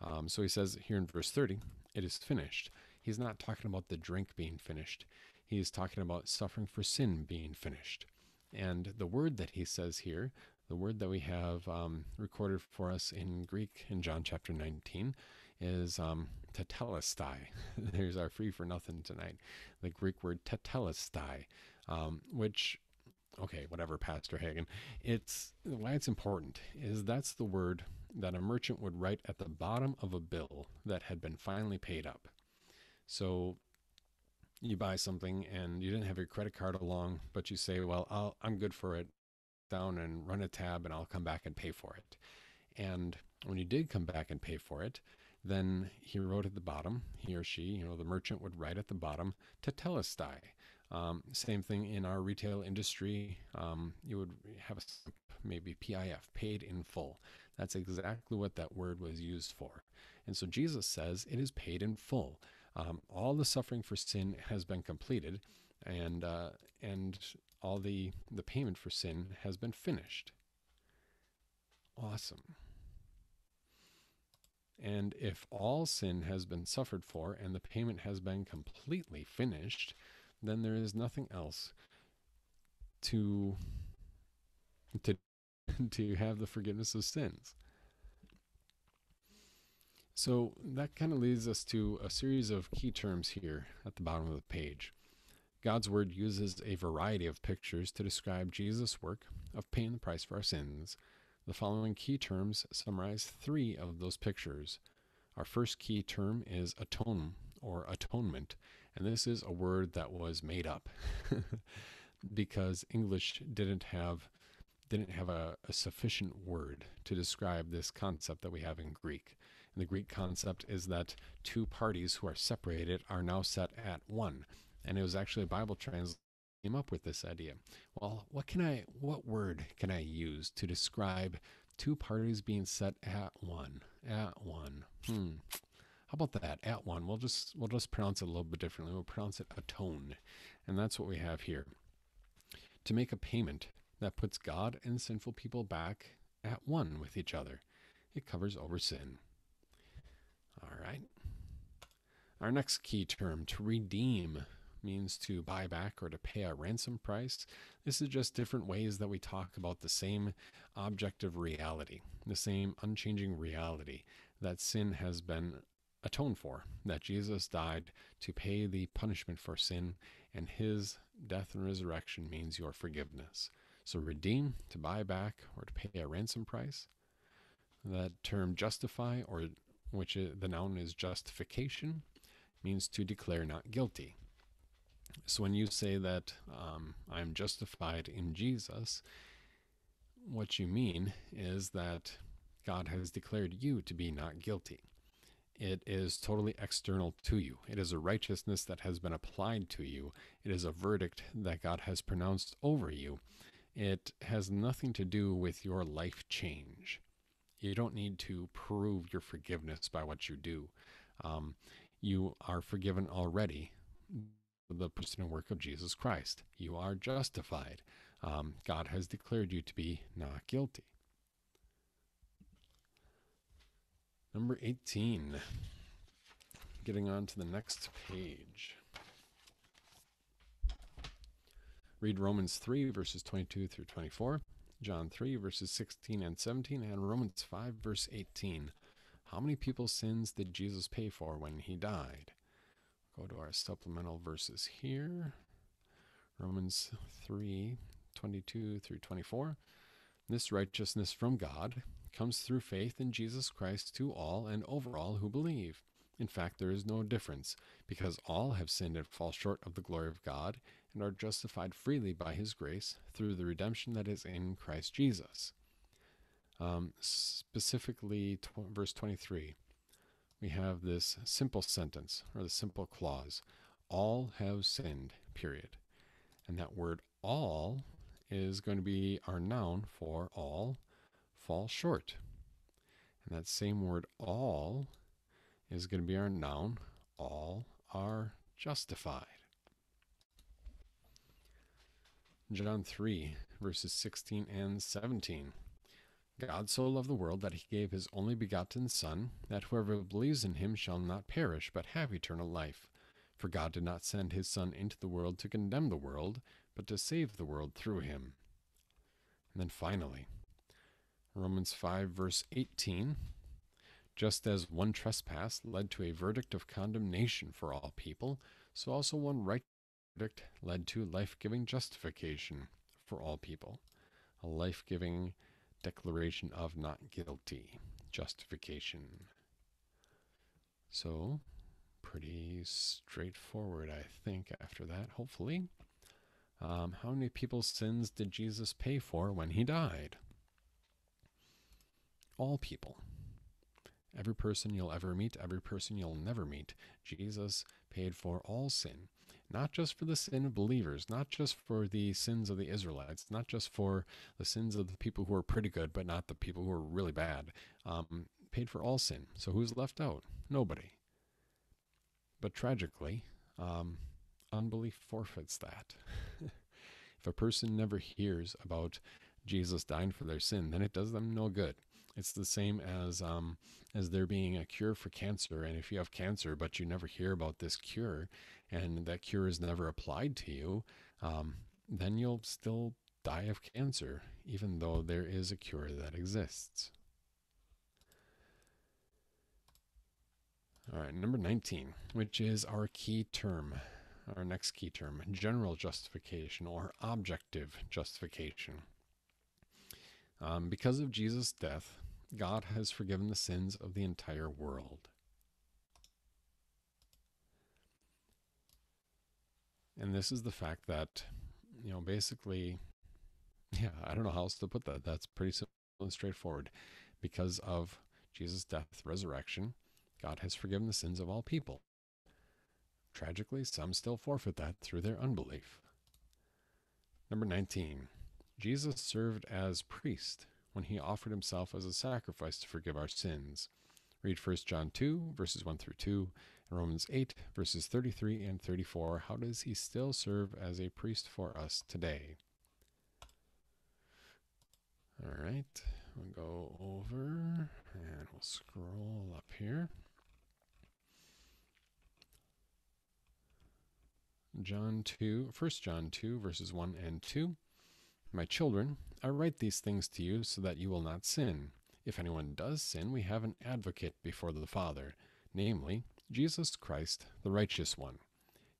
Um, so he says here in verse 30, It is finished. He's not talking about the drink being finished. He's talking about suffering for sin being finished. And the word that he says here, the word that we have um, recorded for us in Greek in John chapter 19, is um, tetelestai. There's our free for nothing tonight. The Greek word tetelestai, um, which, okay, whatever, Pastor Hagen. It's why it's important is that's the word that a merchant would write at the bottom of a bill that had been finally paid up. So you buy something and you didn't have your credit card along, but you say, well, I'll, I'm good for it. Down and run a tab and I'll come back and pay for it. And when you did come back and pay for it, then he wrote at the bottom, he or she, you know, the merchant would write at the bottom, tetelestai. Um, same thing in our retail industry. Um, you would have a maybe PIF, paid in full. That's exactly what that word was used for. And so Jesus says it is paid in full. Um, all the suffering for sin has been completed, and uh, and all the the payment for sin has been finished. Awesome. And if all sin has been suffered for and the payment has been completely finished, then there is nothing else to to to have the forgiveness of sins. So that kind of leads us to a series of key terms here at the bottom of the page. God's word uses a variety of pictures to describe Jesus' work of paying the price for our sins. The following key terms summarize three of those pictures. Our first key term is atone or atonement, and this is a word that was made up because English didn't have didn't have a, a sufficient word to describe this concept that we have in Greek. And the Greek concept is that two parties who are separated are now set at one. And it was actually a Bible translation came up with this idea. Well, what can I what word can I use to describe two parties being set at one? At one. Hmm. How about that? At one. We'll just we'll just pronounce it a little bit differently. We'll pronounce it atone. And that's what we have here. To make a payment that puts God and sinful people back at one with each other. It covers over sin. All right. Our next key term, to redeem, means to buy back or to pay a ransom price. This is just different ways that we talk about the same objective reality, the same unchanging reality that sin has been atoned for, that Jesus died to pay the punishment for sin, and his death and resurrection means your forgiveness. So, redeem, to buy back, or to pay a ransom price. That term justify, or which is, the noun is justification, means to declare not guilty. So when you say that um, I'm justified in Jesus, what you mean is that God has declared you to be not guilty. It is totally external to you. It is a righteousness that has been applied to you. It is a verdict that God has pronounced over you. It has nothing to do with your life change. You don't need to prove your forgiveness by what you do. Um, you are forgiven already the person and work of Jesus Christ. You are justified. Um, God has declared you to be not guilty. Number 18. Getting on to the next page. Read Romans 3, verses 22 through 24, John 3, verses 16 and 17, and Romans 5, verse 18. How many people's sins did Jesus pay for when he died? Go to our supplemental verses here. Romans 3 22 through 24. This righteousness from God comes through faith in Jesus Christ to all and over all who believe. In fact, there is no difference, because all have sinned and fall short of the glory of God and are justified freely by his grace through the redemption that is in Christ Jesus. Um, specifically, verse 23 we have this simple sentence or the simple clause all have sinned, period. And that word all is going to be our noun for all fall short. And that same word all is going to be our noun all are justified. John 3, verses 16 and 17. God so loved the world that he gave his only begotten Son, that whoever believes in him shall not perish, but have eternal life. For God did not send his Son into the world to condemn the world, but to save the world through him. And then finally, Romans 5, verse 18. Just as one trespass led to a verdict of condemnation for all people, so also one right verdict led to life giving justification for all people. A life giving declaration of not guilty, justification. So, pretty straightforward, I think, after that, hopefully. Um, how many people's sins did Jesus pay for when he died? All people. Every person you'll ever meet, every person you'll never meet. Jesus paid for all sin. Not just for the sin of believers, not just for the sins of the Israelites, not just for the sins of the people who are pretty good, but not the people who are really bad. Um, paid for all sin. So who's left out? Nobody. But tragically, um, unbelief forfeits that. if a person never hears about Jesus dying for their sin, then it does them no good. It's the same as um, as there being a cure for cancer, and if you have cancer but you never hear about this cure, and that cure is never applied to you, um, then you'll still die of cancer, even though there is a cure that exists. All right, number 19, which is our key term, our next key term general justification or objective justification. Um, because of Jesus' death, God has forgiven the sins of the entire world. And this is the fact that, you know, basically, yeah, I don't know how else to put that. That's pretty simple and straightforward. Because of Jesus' death, resurrection, God has forgiven the sins of all people. Tragically, some still forfeit that through their unbelief. Number 19. Jesus served as priest when he offered himself as a sacrifice to forgive our sins. Read 1 John 2, verses 1 through 2, and Romans 8, verses 33 and 34. How does he still serve as a priest for us today? All right, we'll go over and we'll scroll up here. John 2, 1 John 2, verses 1 and 2. My children, I write these things to you so that you will not sin. If anyone does sin, we have an advocate before the Father, namely, Jesus Christ, the righteous one.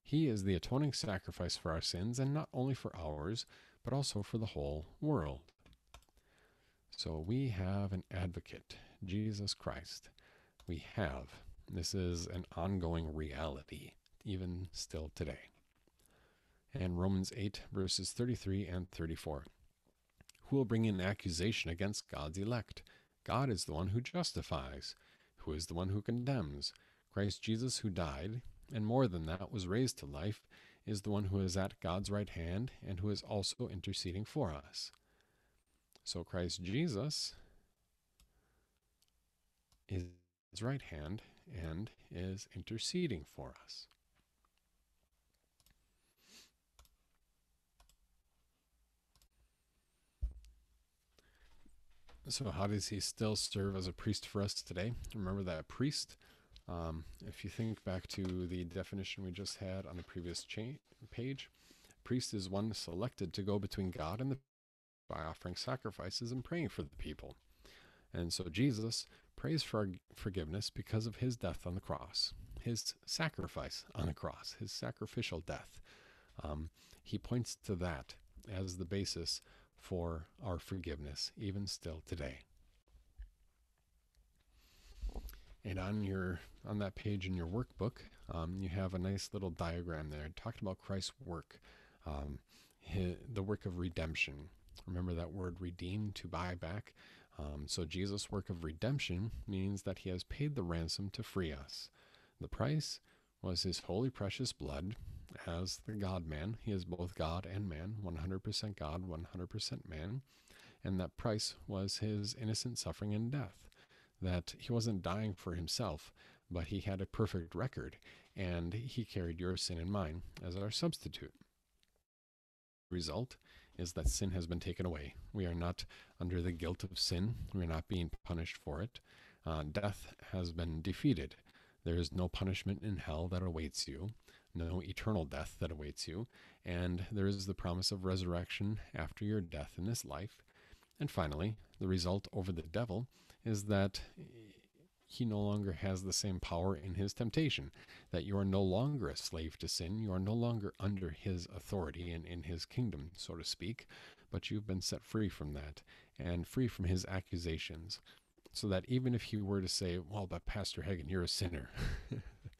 He is the atoning sacrifice for our sins, and not only for ours, but also for the whole world. So we have an advocate, Jesus Christ. We have. This is an ongoing reality, even still today and Romans 8, verses 33 and 34. Who will bring an accusation against God's elect? God is the one who justifies. Who is the one who condemns? Christ Jesus, who died, and more than that, was raised to life, is the one who is at God's right hand and who is also interceding for us. So Christ Jesus is his right hand and is interceding for us. So, how does he still serve as a priest for us today? Remember that priest. Um, if you think back to the definition we just had on the previous page, priest is one selected to go between God and the by offering sacrifices and praying for the people. And so Jesus prays for forgiveness because of his death on the cross, his sacrifice on the cross, his sacrificial death. Um, he points to that as the basis for our forgiveness, even still today. And on your on that page in your workbook, um, you have a nice little diagram there talking about Christ's work, um, his, the work of redemption. Remember that word redeem to buy back. Um, so Jesus' work of redemption means that he has paid the ransom to free us. The price was his holy precious blood as the God man. He is both God and man, 100% God, 100% man. And that price was his innocent suffering and death. That he wasn't dying for himself, but he had a perfect record, and he carried your sin and mine as our substitute. The result is that sin has been taken away. We are not under the guilt of sin, we are not being punished for it. Uh, death has been defeated. There is no punishment in hell that awaits you no eternal death that awaits you, and there is the promise of resurrection after your death in this life. And finally, the result over the devil is that he no longer has the same power in his temptation, that you are no longer a slave to sin, you are no longer under his authority and in his kingdom, so to speak, but you've been set free from that and free from his accusations. So that even if he were to say, Well, but Pastor Hagen, you're a sinner,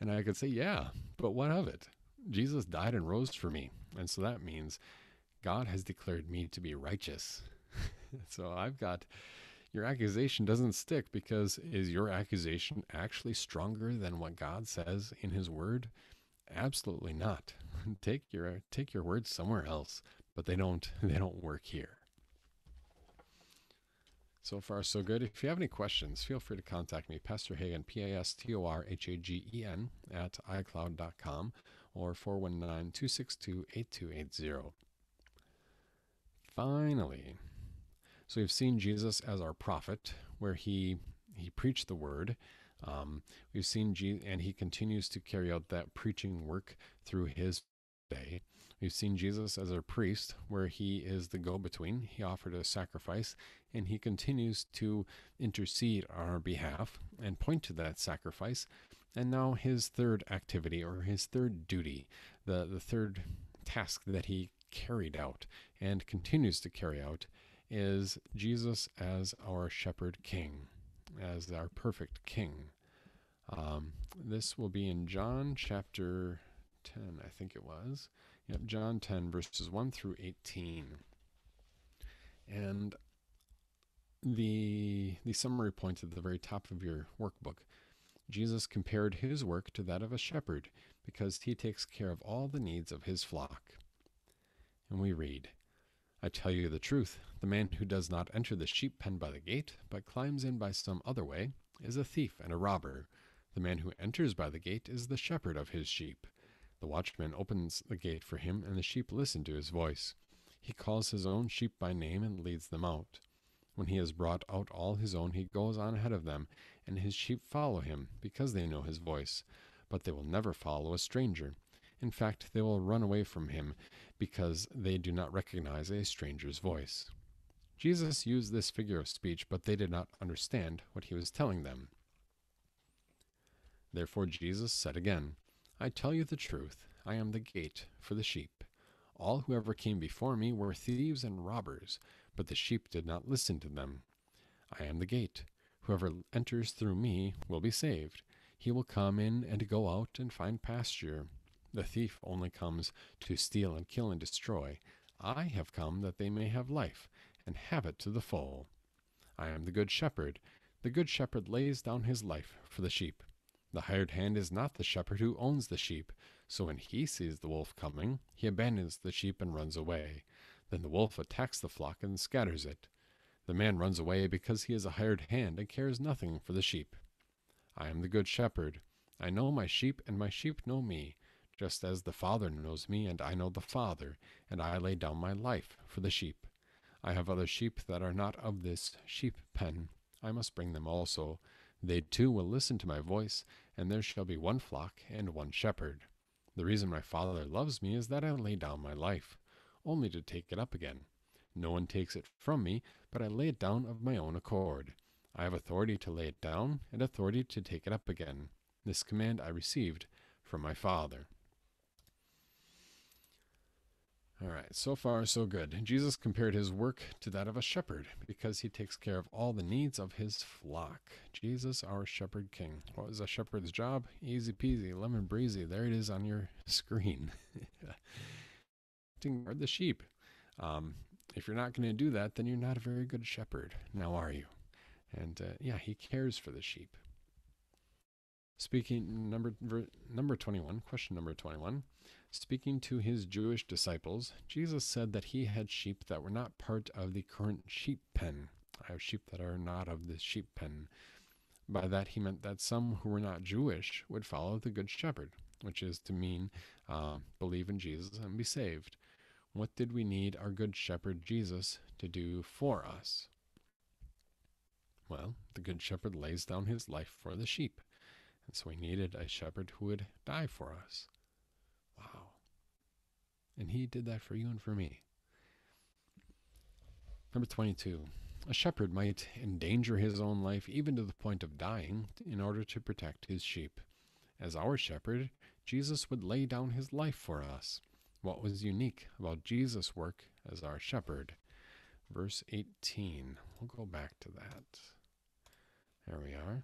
And I could say, yeah, but what of it? Jesus died and rose for me. And so that means God has declared me to be righteous. so I've got your accusation doesn't stick because is your accusation actually stronger than what God says in his word? Absolutely not. take your take your words somewhere else, but they don't they don't work here. So far, so good. If you have any questions, feel free to contact me, Pastor Hagen, P A S T O R H A G E N, at iCloud.com or 419 262 8280. Finally, so we've seen Jesus as our prophet, where he he preached the word. Um, we've seen Jesus, and he continues to carry out that preaching work through his day. We've seen Jesus as our priest, where he is the go between. He offered a sacrifice, and he continues to intercede on our behalf and point to that sacrifice. And now, his third activity, or his third duty, the, the third task that he carried out and continues to carry out, is Jesus as our shepherd king, as our perfect king. Um, this will be in John chapter 10, I think it was. Yep, John 10, verses 1 through 18. And the, the summary points at the very top of your workbook Jesus compared his work to that of a shepherd because he takes care of all the needs of his flock. And we read, I tell you the truth, the man who does not enter the sheep pen by the gate, but climbs in by some other way, is a thief and a robber. The man who enters by the gate is the shepherd of his sheep. The watchman opens the gate for him, and the sheep listen to his voice. He calls his own sheep by name and leads them out. When he has brought out all his own, he goes on ahead of them, and his sheep follow him, because they know his voice. But they will never follow a stranger. In fact, they will run away from him, because they do not recognize a stranger's voice. Jesus used this figure of speech, but they did not understand what he was telling them. Therefore Jesus said again, I tell you the truth, I am the gate for the sheep. All who ever came before me were thieves and robbers, but the sheep did not listen to them. I am the gate. Whoever enters through me will be saved. He will come in and go out and find pasture. The thief only comes to steal and kill and destroy. I have come that they may have life, and have it to the full. I am the good shepherd. The good shepherd lays down his life for the sheep. The hired hand is not the shepherd who owns the sheep, so when he sees the wolf coming, he abandons the sheep and runs away. Then the wolf attacks the flock and scatters it. The man runs away because he is a hired hand and cares nothing for the sheep. I am the good shepherd. I know my sheep, and my sheep know me, just as the Father knows me, and I know the Father, and I lay down my life for the sheep. I have other sheep that are not of this sheep pen. I must bring them also they too will listen to my voice, and there shall be one flock and one shepherd. The reason my Father loves me is that I lay down my life, only to take it up again. No one takes it from me, but I lay it down of my own accord. I have authority to lay it down, and authority to take it up again. This command I received from my Father. All right, so far so good. Jesus compared his work to that of a shepherd because he takes care of all the needs of his flock. Jesus, our shepherd king. What is a shepherd's job? Easy peasy, lemon breezy. There it is on your screen. to the sheep. Um, if you're not going to do that, then you're not a very good shepherd. Now are you? And uh, yeah, he cares for the sheep. Speaking number number 21, question number 21. Speaking to his Jewish disciples, Jesus said that he had sheep that were not part of the current sheep pen. I have sheep that are not of the sheep pen. By that he meant that some who were not Jewish would follow the Good Shepherd, which is to mean uh, believe in Jesus and be saved. What did we need our Good Shepherd Jesus to do for us? Well, the Good Shepherd lays down his life for the sheep, and so we needed a shepherd who would die for us. And he did that for you and for me. Number 22. A shepherd might endanger his own life even to the point of dying in order to protect his sheep. As our shepherd, Jesus would lay down his life for us. What was unique about Jesus' work as our shepherd? Verse 18. We'll go back to that. There we are.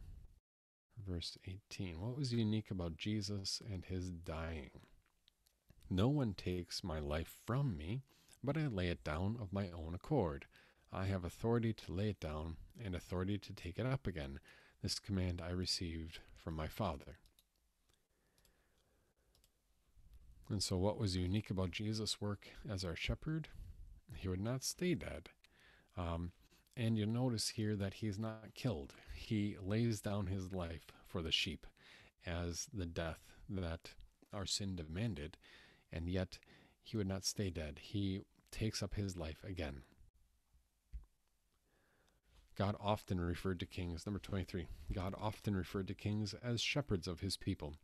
Verse 18. What was unique about Jesus and his dying? No one takes my life from me, but I lay it down of my own accord. I have authority to lay it down and authority to take it up again. This command I received from my Father. And so, what was unique about Jesus' work as our shepherd? He would not stay dead. Um, and you notice here that he's not killed. He lays down his life for the sheep as the death that our sin demanded, and yet he would not stay dead. He takes up his life again. God often referred to kings, number 23, God often referred to kings as shepherds of his people.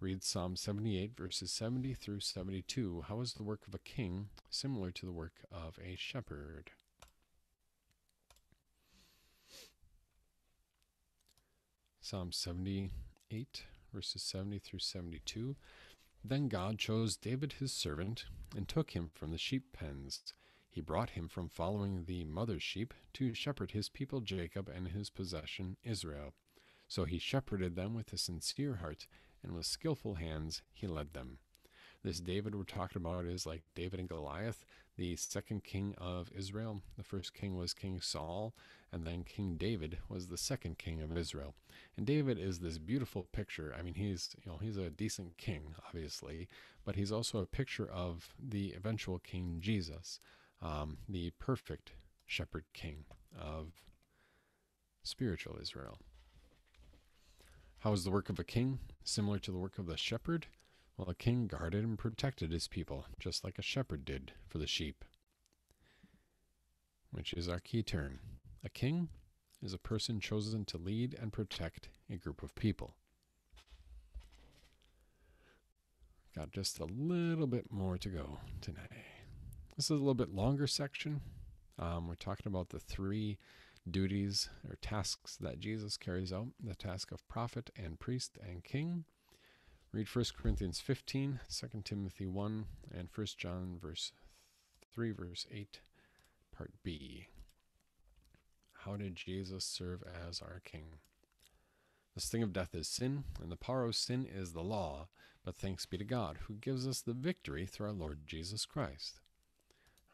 Read Psalm 78, verses 70 through 72. How is the work of a king similar to the work of a shepherd? Psalm 78, verses 70 through 72. Then God chose David his servant and took him from the sheep pens. He brought him from following the mother sheep to shepherd his people Jacob and his possession Israel. So he shepherded them with a sincere heart, and with skillful hands he led them. This David we're talking about is like David and Goliath, the second king of Israel. The first king was King Saul, and then King David was the second king of Israel. And David is this beautiful picture. I mean, he's you know he's a decent king, obviously, but he's also a picture of the eventual King Jesus, um, the perfect shepherd king of spiritual Israel. How is the work of a king similar to the work of the shepherd? Well, a king guarded and protected his people, just like a shepherd did for the sheep, which is our key term. A king is a person chosen to lead and protect a group of people. Got just a little bit more to go today. This is a little bit longer section. Um, we're talking about the three duties or tasks that Jesus carries out the task of prophet and priest and king. Read 1 Corinthians 15, 2 Timothy 1, and 1 John verse 3, verse 8, part B. How did Jesus serve as our king? The sting of death is sin, and the power of sin is the law. But thanks be to God, who gives us the victory through our Lord Jesus Christ.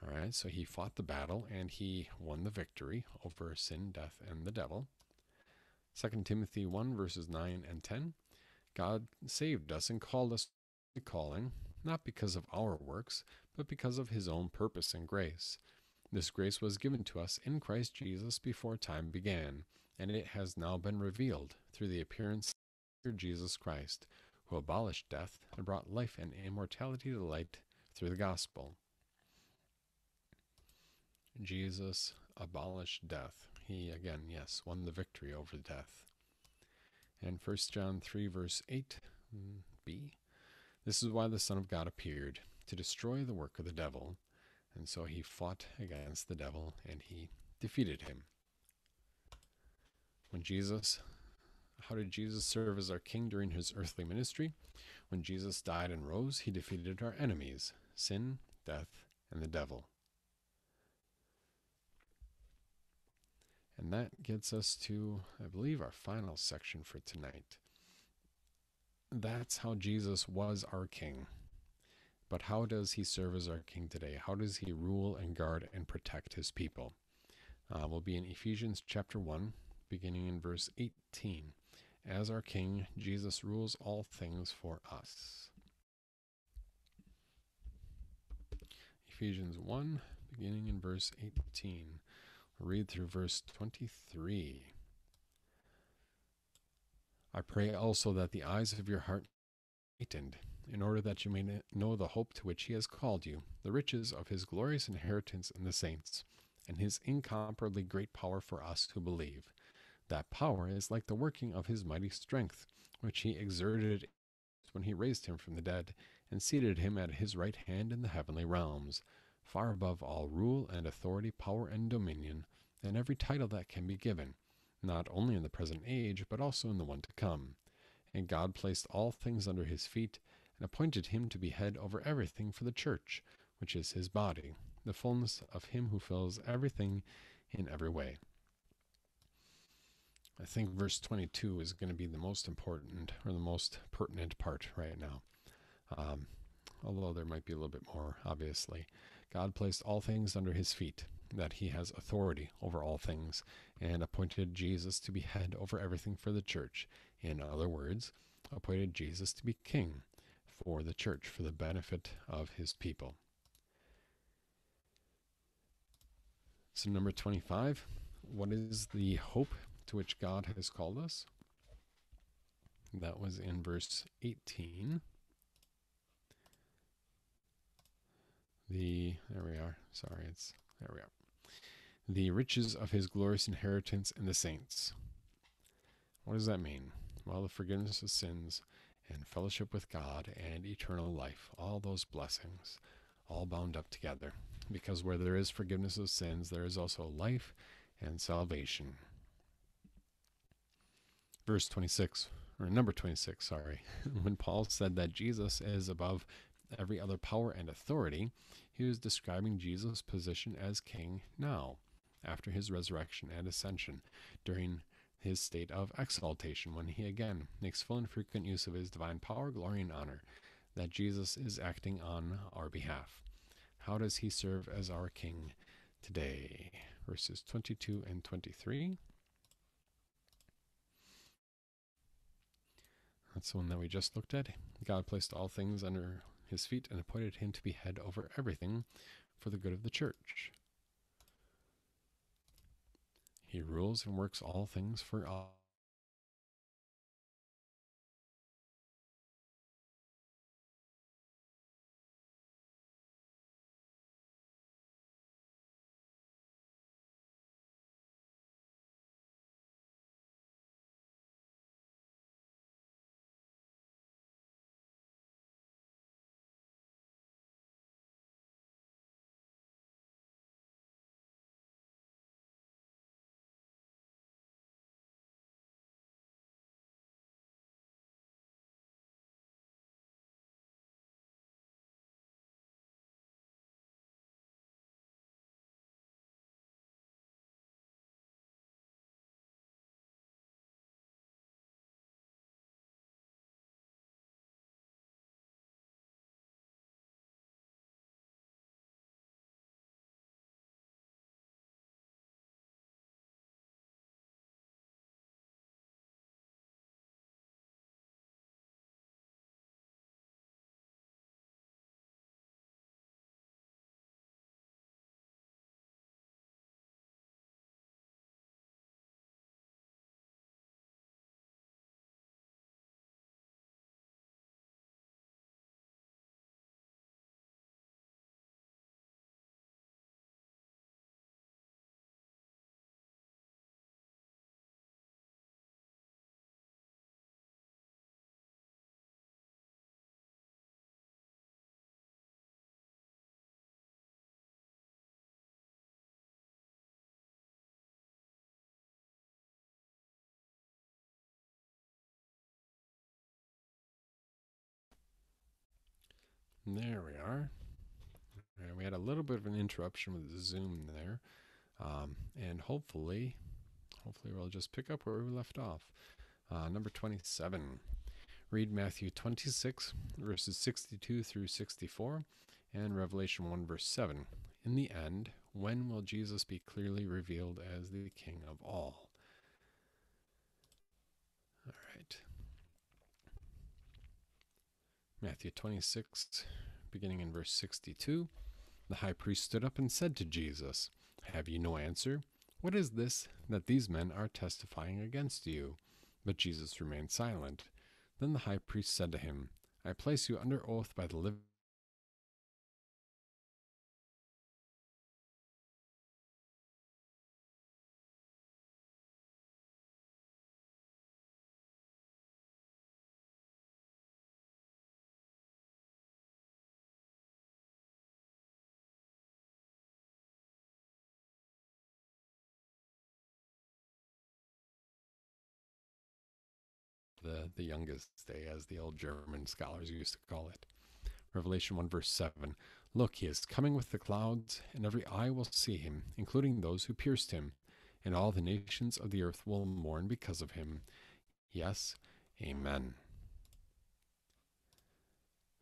All right, so he fought the battle and he won the victory over sin, death, and the devil. 2 Timothy 1, verses 9 and 10. God saved us and called us to calling, not because of our works, but because of his own purpose and grace. This grace was given to us in Christ Jesus before time began, and it has now been revealed through the appearance of Jesus Christ, who abolished death and brought life and immortality to light through the gospel. Jesus abolished death. He, again, yes, won the victory over death. And 1 John 3, verse 8b mm, This is why the Son of God appeared, to destroy the work of the devil. And so he fought against the devil and he defeated him. When Jesus, how did Jesus serve as our king during his earthly ministry? When Jesus died and rose, he defeated our enemies sin, death, and the devil. And that gets us to, I believe, our final section for tonight. That's how Jesus was our king. But how does he serve as our king today? How does he rule and guard and protect his people? Uh, we'll be in Ephesians chapter 1, beginning in verse 18. As our king, Jesus rules all things for us. Ephesians 1, beginning in verse 18 read through verse 23. I pray also that the eyes of your heart be lightened, in order that you may know the hope to which he has called you, the riches of his glorious inheritance in the saints, and his incomparably great power for us who believe. That power is like the working of his mighty strength, which he exerted when he raised him from the dead and seated him at his right hand in the heavenly realms far above all rule and authority, power and dominion, and every title that can be given, not only in the present age, but also in the one to come. And God placed all things under his feet, and appointed him to be head over everything for the church, which is his body, the fullness of him who fills everything in every way. I think verse 22 is going to be the most important or the most pertinent part right now. Um, although there might be a little bit more, obviously. God placed all things under his feet, that he has authority over all things, and appointed Jesus to be head over everything for the church. In other words, appointed Jesus to be king, for the church, for the benefit of his people. So, number 25, what is the hope to which God has called us? That was in verse 18. The, there we are. Sorry, it's, there we are. The riches of his glorious inheritance in the saints. What does that mean? Well, the forgiveness of sins and fellowship with God and eternal life, all those blessings, all bound up together. Because where there is forgiveness of sins, there is also life and salvation. Verse 26, or number 26, sorry. when Paul said that Jesus is above every other power and authority, he was describing Jesus' position as king now, after his resurrection and ascension, during his state of exaltation, when he again makes full and frequent use of his divine power, glory, and honor, that Jesus is acting on our behalf. How does he serve as our king today? Verses 22 and 23. That's the one that we just looked at. God placed all things under his feet and appointed him to be head over everything for the good of the church. He rules and works all things for all. There we are. And we had a little bit of an interruption with the Zoom there. Um, and hopefully, hopefully we'll just pick up where we left off. Uh, number 27. Read Matthew 26, verses 62 through 64, and Revelation 1, verse 7. In the end, when will Jesus be clearly revealed as the King of? All right. Matthew 26, beginning in verse 62. The high priest stood up and said to Jesus, Have you no answer? What is this that these men are testifying against you? But Jesus remained silent. Then the high priest said to him, I place you under oath by the living the, youngest day, as the old German scholars used to call it. Revelation 1, verse 7 Look, he is coming with the clouds, and every eye will see him, including those who pierced him, and all the nations of the earth will mourn because of him. Yes, Amen.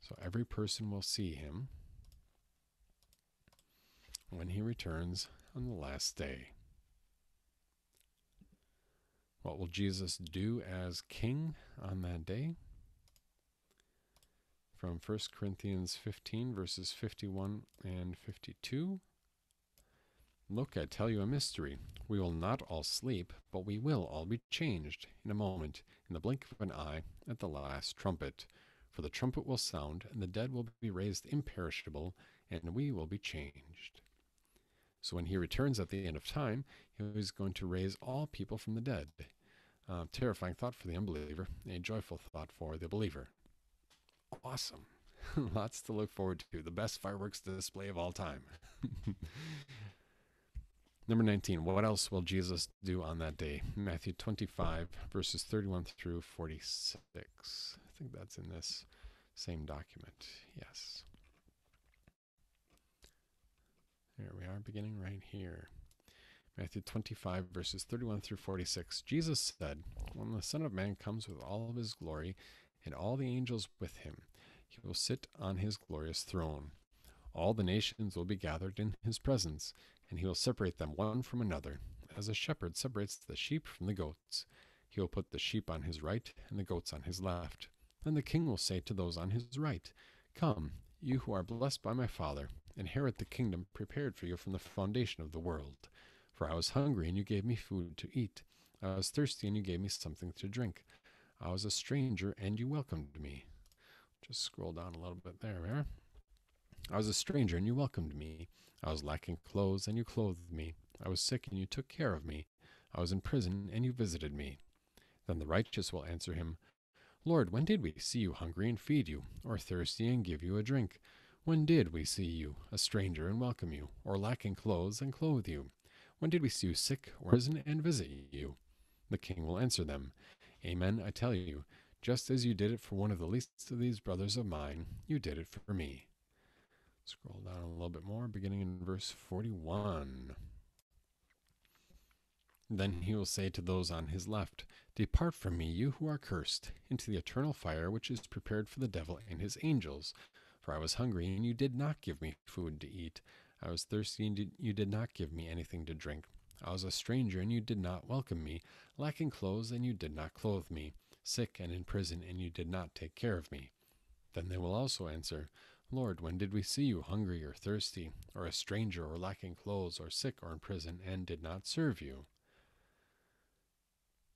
So every person will see him when he returns on the last day. What will Jesus do as king on that day? from 1 Corinthians 15, verses 51 and 52. Look, I tell you a mystery. We will not all sleep, but we will all be changed in a moment, in the blink of an eye, at the last trumpet. For the trumpet will sound, and the dead will be raised imperishable, and we will be changed. So when he returns at the end of time, he was going to raise all people from the dead. Terrifying thought for the unbeliever, a joyful thought for the believer. Awesome. Lots to look forward to. The best fireworks display of all time. Number 19, what else will Jesus do on that day? Matthew 25, verses 31 through 46. I think that's in this same document. Yes. There we are, beginning right here. Matthew 25, verses 31 through 46. Jesus said, When the Son of Man comes with all of his glory and all the angels with him, he will sit on his glorious throne. All the nations will be gathered in his presence and he will separate them one from another, as a shepherd separates the sheep from the goats. He will put the sheep on his right and the goats on his left. Then the king will say to those on his right, Come, you who are blessed by my Father, inherit the kingdom prepared for you from the foundation of the world. For I was hungry, and you gave me food to eat. I was thirsty, and you gave me something to drink. I was a stranger, and you welcomed me. Just scroll down a little bit there, I was a stranger, and you welcomed me. I was lacking clothes, and you clothed me. I was sick, and you took care of me. I was in prison, and you visited me. Then the righteous will answer him, Lord, when did we see you hungry and feed you, or thirsty and give you a drink? When did we see you, a stranger, and welcome you, or lacking clothes and clothe you? When did we see you sick or prison and visit you? The king will answer them, Amen, I tell you, just as you did it for one of the least of these brothers of mine, you did it for me. Scroll down a little bit more, beginning in verse 41. Then he will say to those on his left, Depart from me, you who are cursed, into the eternal fire which is prepared for the devil and his angels. For I was hungry, and you did not give me food to eat. I was thirsty, and you did not give me anything to drink. I was a stranger, and you did not welcome me, lacking clothes, and you did not clothe me, sick and in prison, and you did not take care of me. Then they will also answer, Lord, when did we see you hungry or thirsty, or a stranger, or lacking clothes, or sick, or in prison, and did not serve you?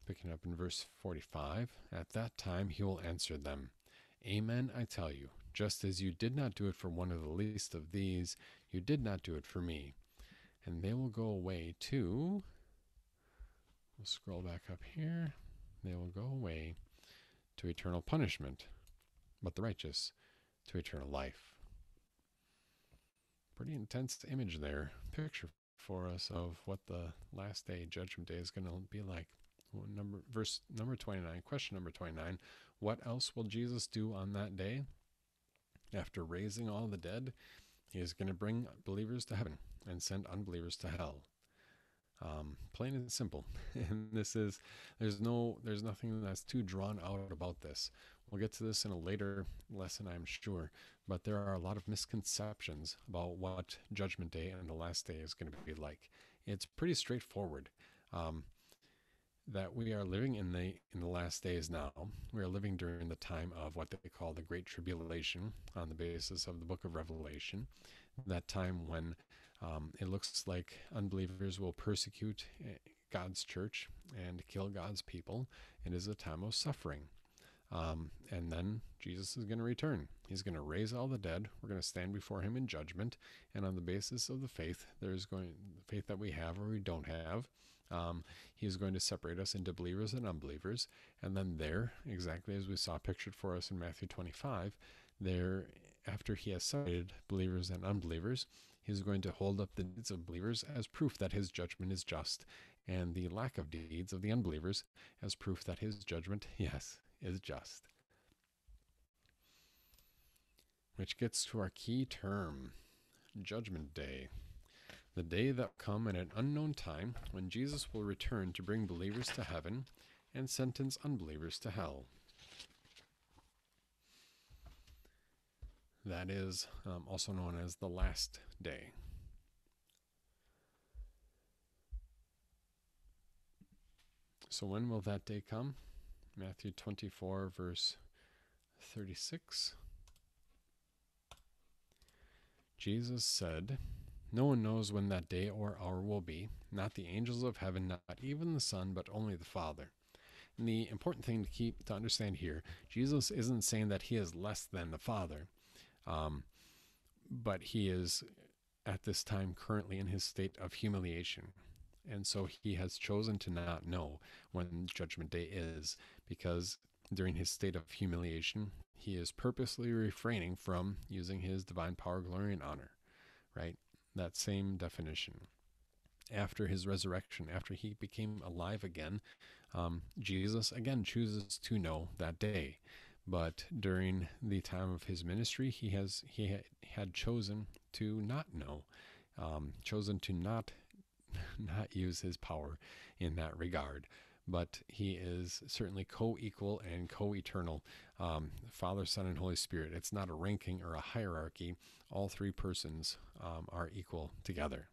Picking up in verse 45, at that time he will answer them Amen, I tell you, just as you did not do it for one of the least of these, you did not do it for me. And they will go away to, we'll scroll back up here, they will go away to eternal punishment, but the righteous to eternal life. Pretty intense image there, picture for us of what the last day, judgment day, is going to be like. Number verse number 29 question number 29 what else will jesus do on that day after raising all the dead he is going to bring believers to heaven and send unbelievers to hell um, plain and simple and this is there's no there's nothing that's too drawn out about this We'll get to this in a later lesson, I'm sure, but there are a lot of misconceptions about what Judgment Day and the last day is going to be like. It's pretty straightforward. Um, that we are living in the in the last days now. We are living during the time of what they call the Great Tribulation, on the basis of the Book of Revelation. That time when um, it looks like unbelievers will persecute eh, God's church and kill God's people. It is a time of suffering. Um, and then Jesus is going to return. He's going to raise all the dead. We're going to stand before him in judgment. And on the basis of the faith, there's going the faith that we have or we don't have. Um, is going to separate us into believers and unbelievers. And then there, exactly as we saw pictured for us in Matthew 25, there, after he has separated believers and unbelievers, he is going to hold up the deeds of believers as proof that his judgment is just, and the lack of deeds of the unbelievers as proof that his judgment, yes, is just. Which gets to our key term Judgment Day. The day that come at an unknown time when Jesus will return to bring believers to heaven and sentence unbelievers to hell. That is um, also known as the last day. So, when will that day come? Matthew 24, verse 36. Jesus said, No one knows when that day or hour will be, not the angels of heaven, not even the Son, but only the Father. And the important thing to keep to understand here, Jesus isn't saying that he is less than the Father, um, but he is at this time currently in his state of humiliation. And so he has chosen to not know when Judgment Day is, because during his state of humiliation, he is purposely refraining from using his divine power, glory, and honor, right? That same definition. After his resurrection, after he became alive again, um, Jesus again chooses to know that day. But during the time of his ministry, he has he had chosen to not know, um, chosen to not not use his power in that regard. But he is certainly co-equal and co-eternal, um, Father, Son, and Holy Spirit. It's not a ranking or a hierarchy. All three persons um, are equal together.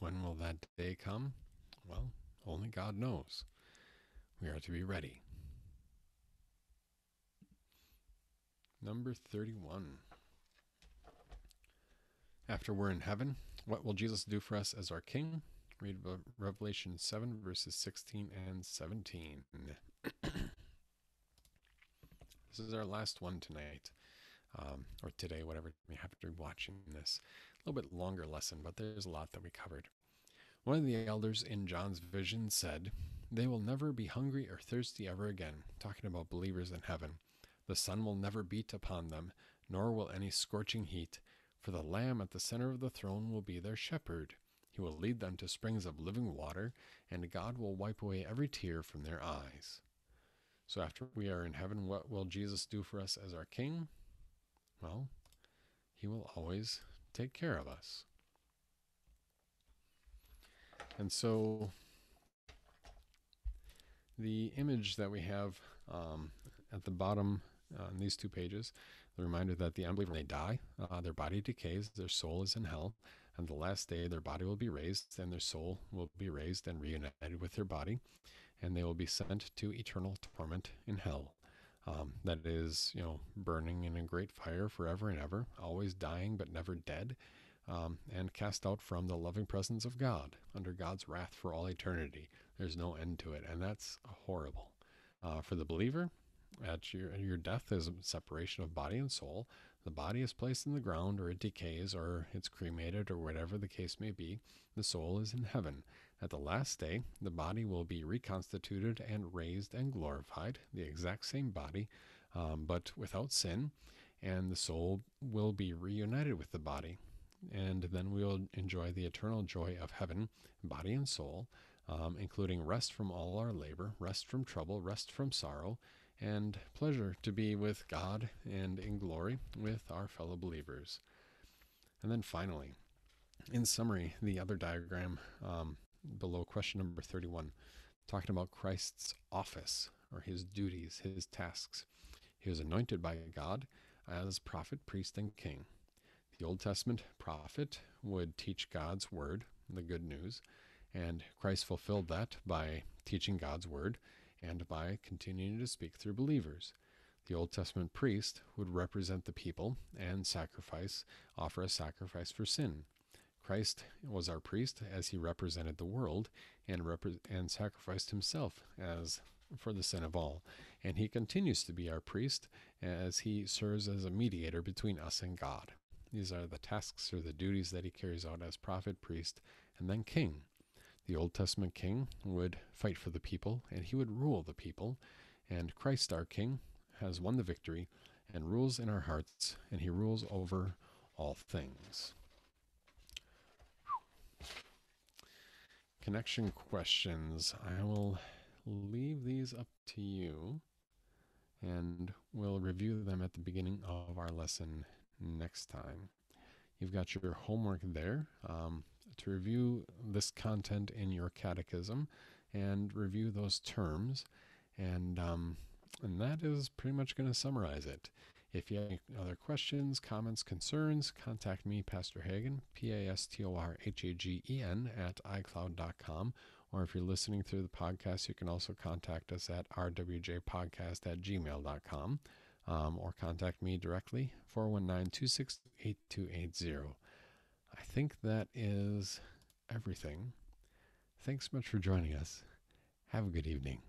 When will that day come? Well, only God knows. We are to be ready. Number 31. After we're in heaven, what will Jesus do for us as our King? Read Revelation 7, verses 16 and 17. this is our last one tonight, um, or today, whatever you happen to be watching this. A little bit longer lesson, but there's a lot that we covered. One of the elders in John's vision said, They will never be hungry or thirsty ever again, talking about believers in heaven. The sun will never beat upon them, nor will any scorching heat, for the Lamb at the center of the throne will be their shepherd. He will lead them to springs of living water, and God will wipe away every tear from their eyes. So, after we are in heaven, what will Jesus do for us as our King? Well, He will always take care of us. And so, the image that we have um, at the bottom uh, on these two pages. The reminder that the unbeliever, when they die, uh, their body decays, their soul is in hell. On the last day, their body will be raised, and their soul will be raised and reunited with their body, and they will be sent to eternal torment in hell. Um, that is, you know, burning in a great fire forever and ever, always dying but never dead, um, and cast out from the loving presence of God under God's wrath for all eternity. There's no end to it, and that's horrible. Uh, for the believer, at your your death is a separation of body and soul. The body is placed in the ground, or it decays, or it's cremated, or whatever the case may be. The soul is in heaven. At the last day, the body will be reconstituted and raised and glorified, the exact same body, um, but without sin, and the soul will be reunited with the body. And then we'll enjoy the eternal joy of heaven, body and soul, um, including rest from all our labor, rest from trouble, rest from sorrow, and pleasure to be with God and in glory with our fellow believers. And then finally, in summary, the other diagram um, below question number 31, talking about Christ's office or his duties, his tasks. He was anointed by God as prophet, priest, and king. The Old Testament prophet would teach God's word, the good news, and Christ fulfilled that by teaching God's word and by continuing to speak through believers. The Old Testament priest would represent the people and sacrifice, offer a sacrifice for sin. Christ was our priest as he represented the world and repre- and sacrificed himself as for the sin of all. And he continues to be our priest as he serves as a mediator between us and God. These are the tasks or the duties that he carries out as prophet, priest, and then king. The Old Testament king would fight for the people and he would rule the people. And Christ, our king, has won the victory and rules in our hearts, and he rules over all things. Connection questions. I will leave these up to you, and we'll review them at the beginning of our lesson next time. You've got your homework there. Um, to review this content in your catechism and review those terms. And, um, and that is pretty much going to summarize it. If you have any other questions, comments, concerns, contact me, Pastor Hagen, P A S T O R H A G E N, at iCloud.com. Or if you're listening through the podcast, you can also contact us at rwjpodcast at gmail.com. um, or contact me directly 419 262 8280. I think that is everything. Thanks so much for joining us. Have a good evening.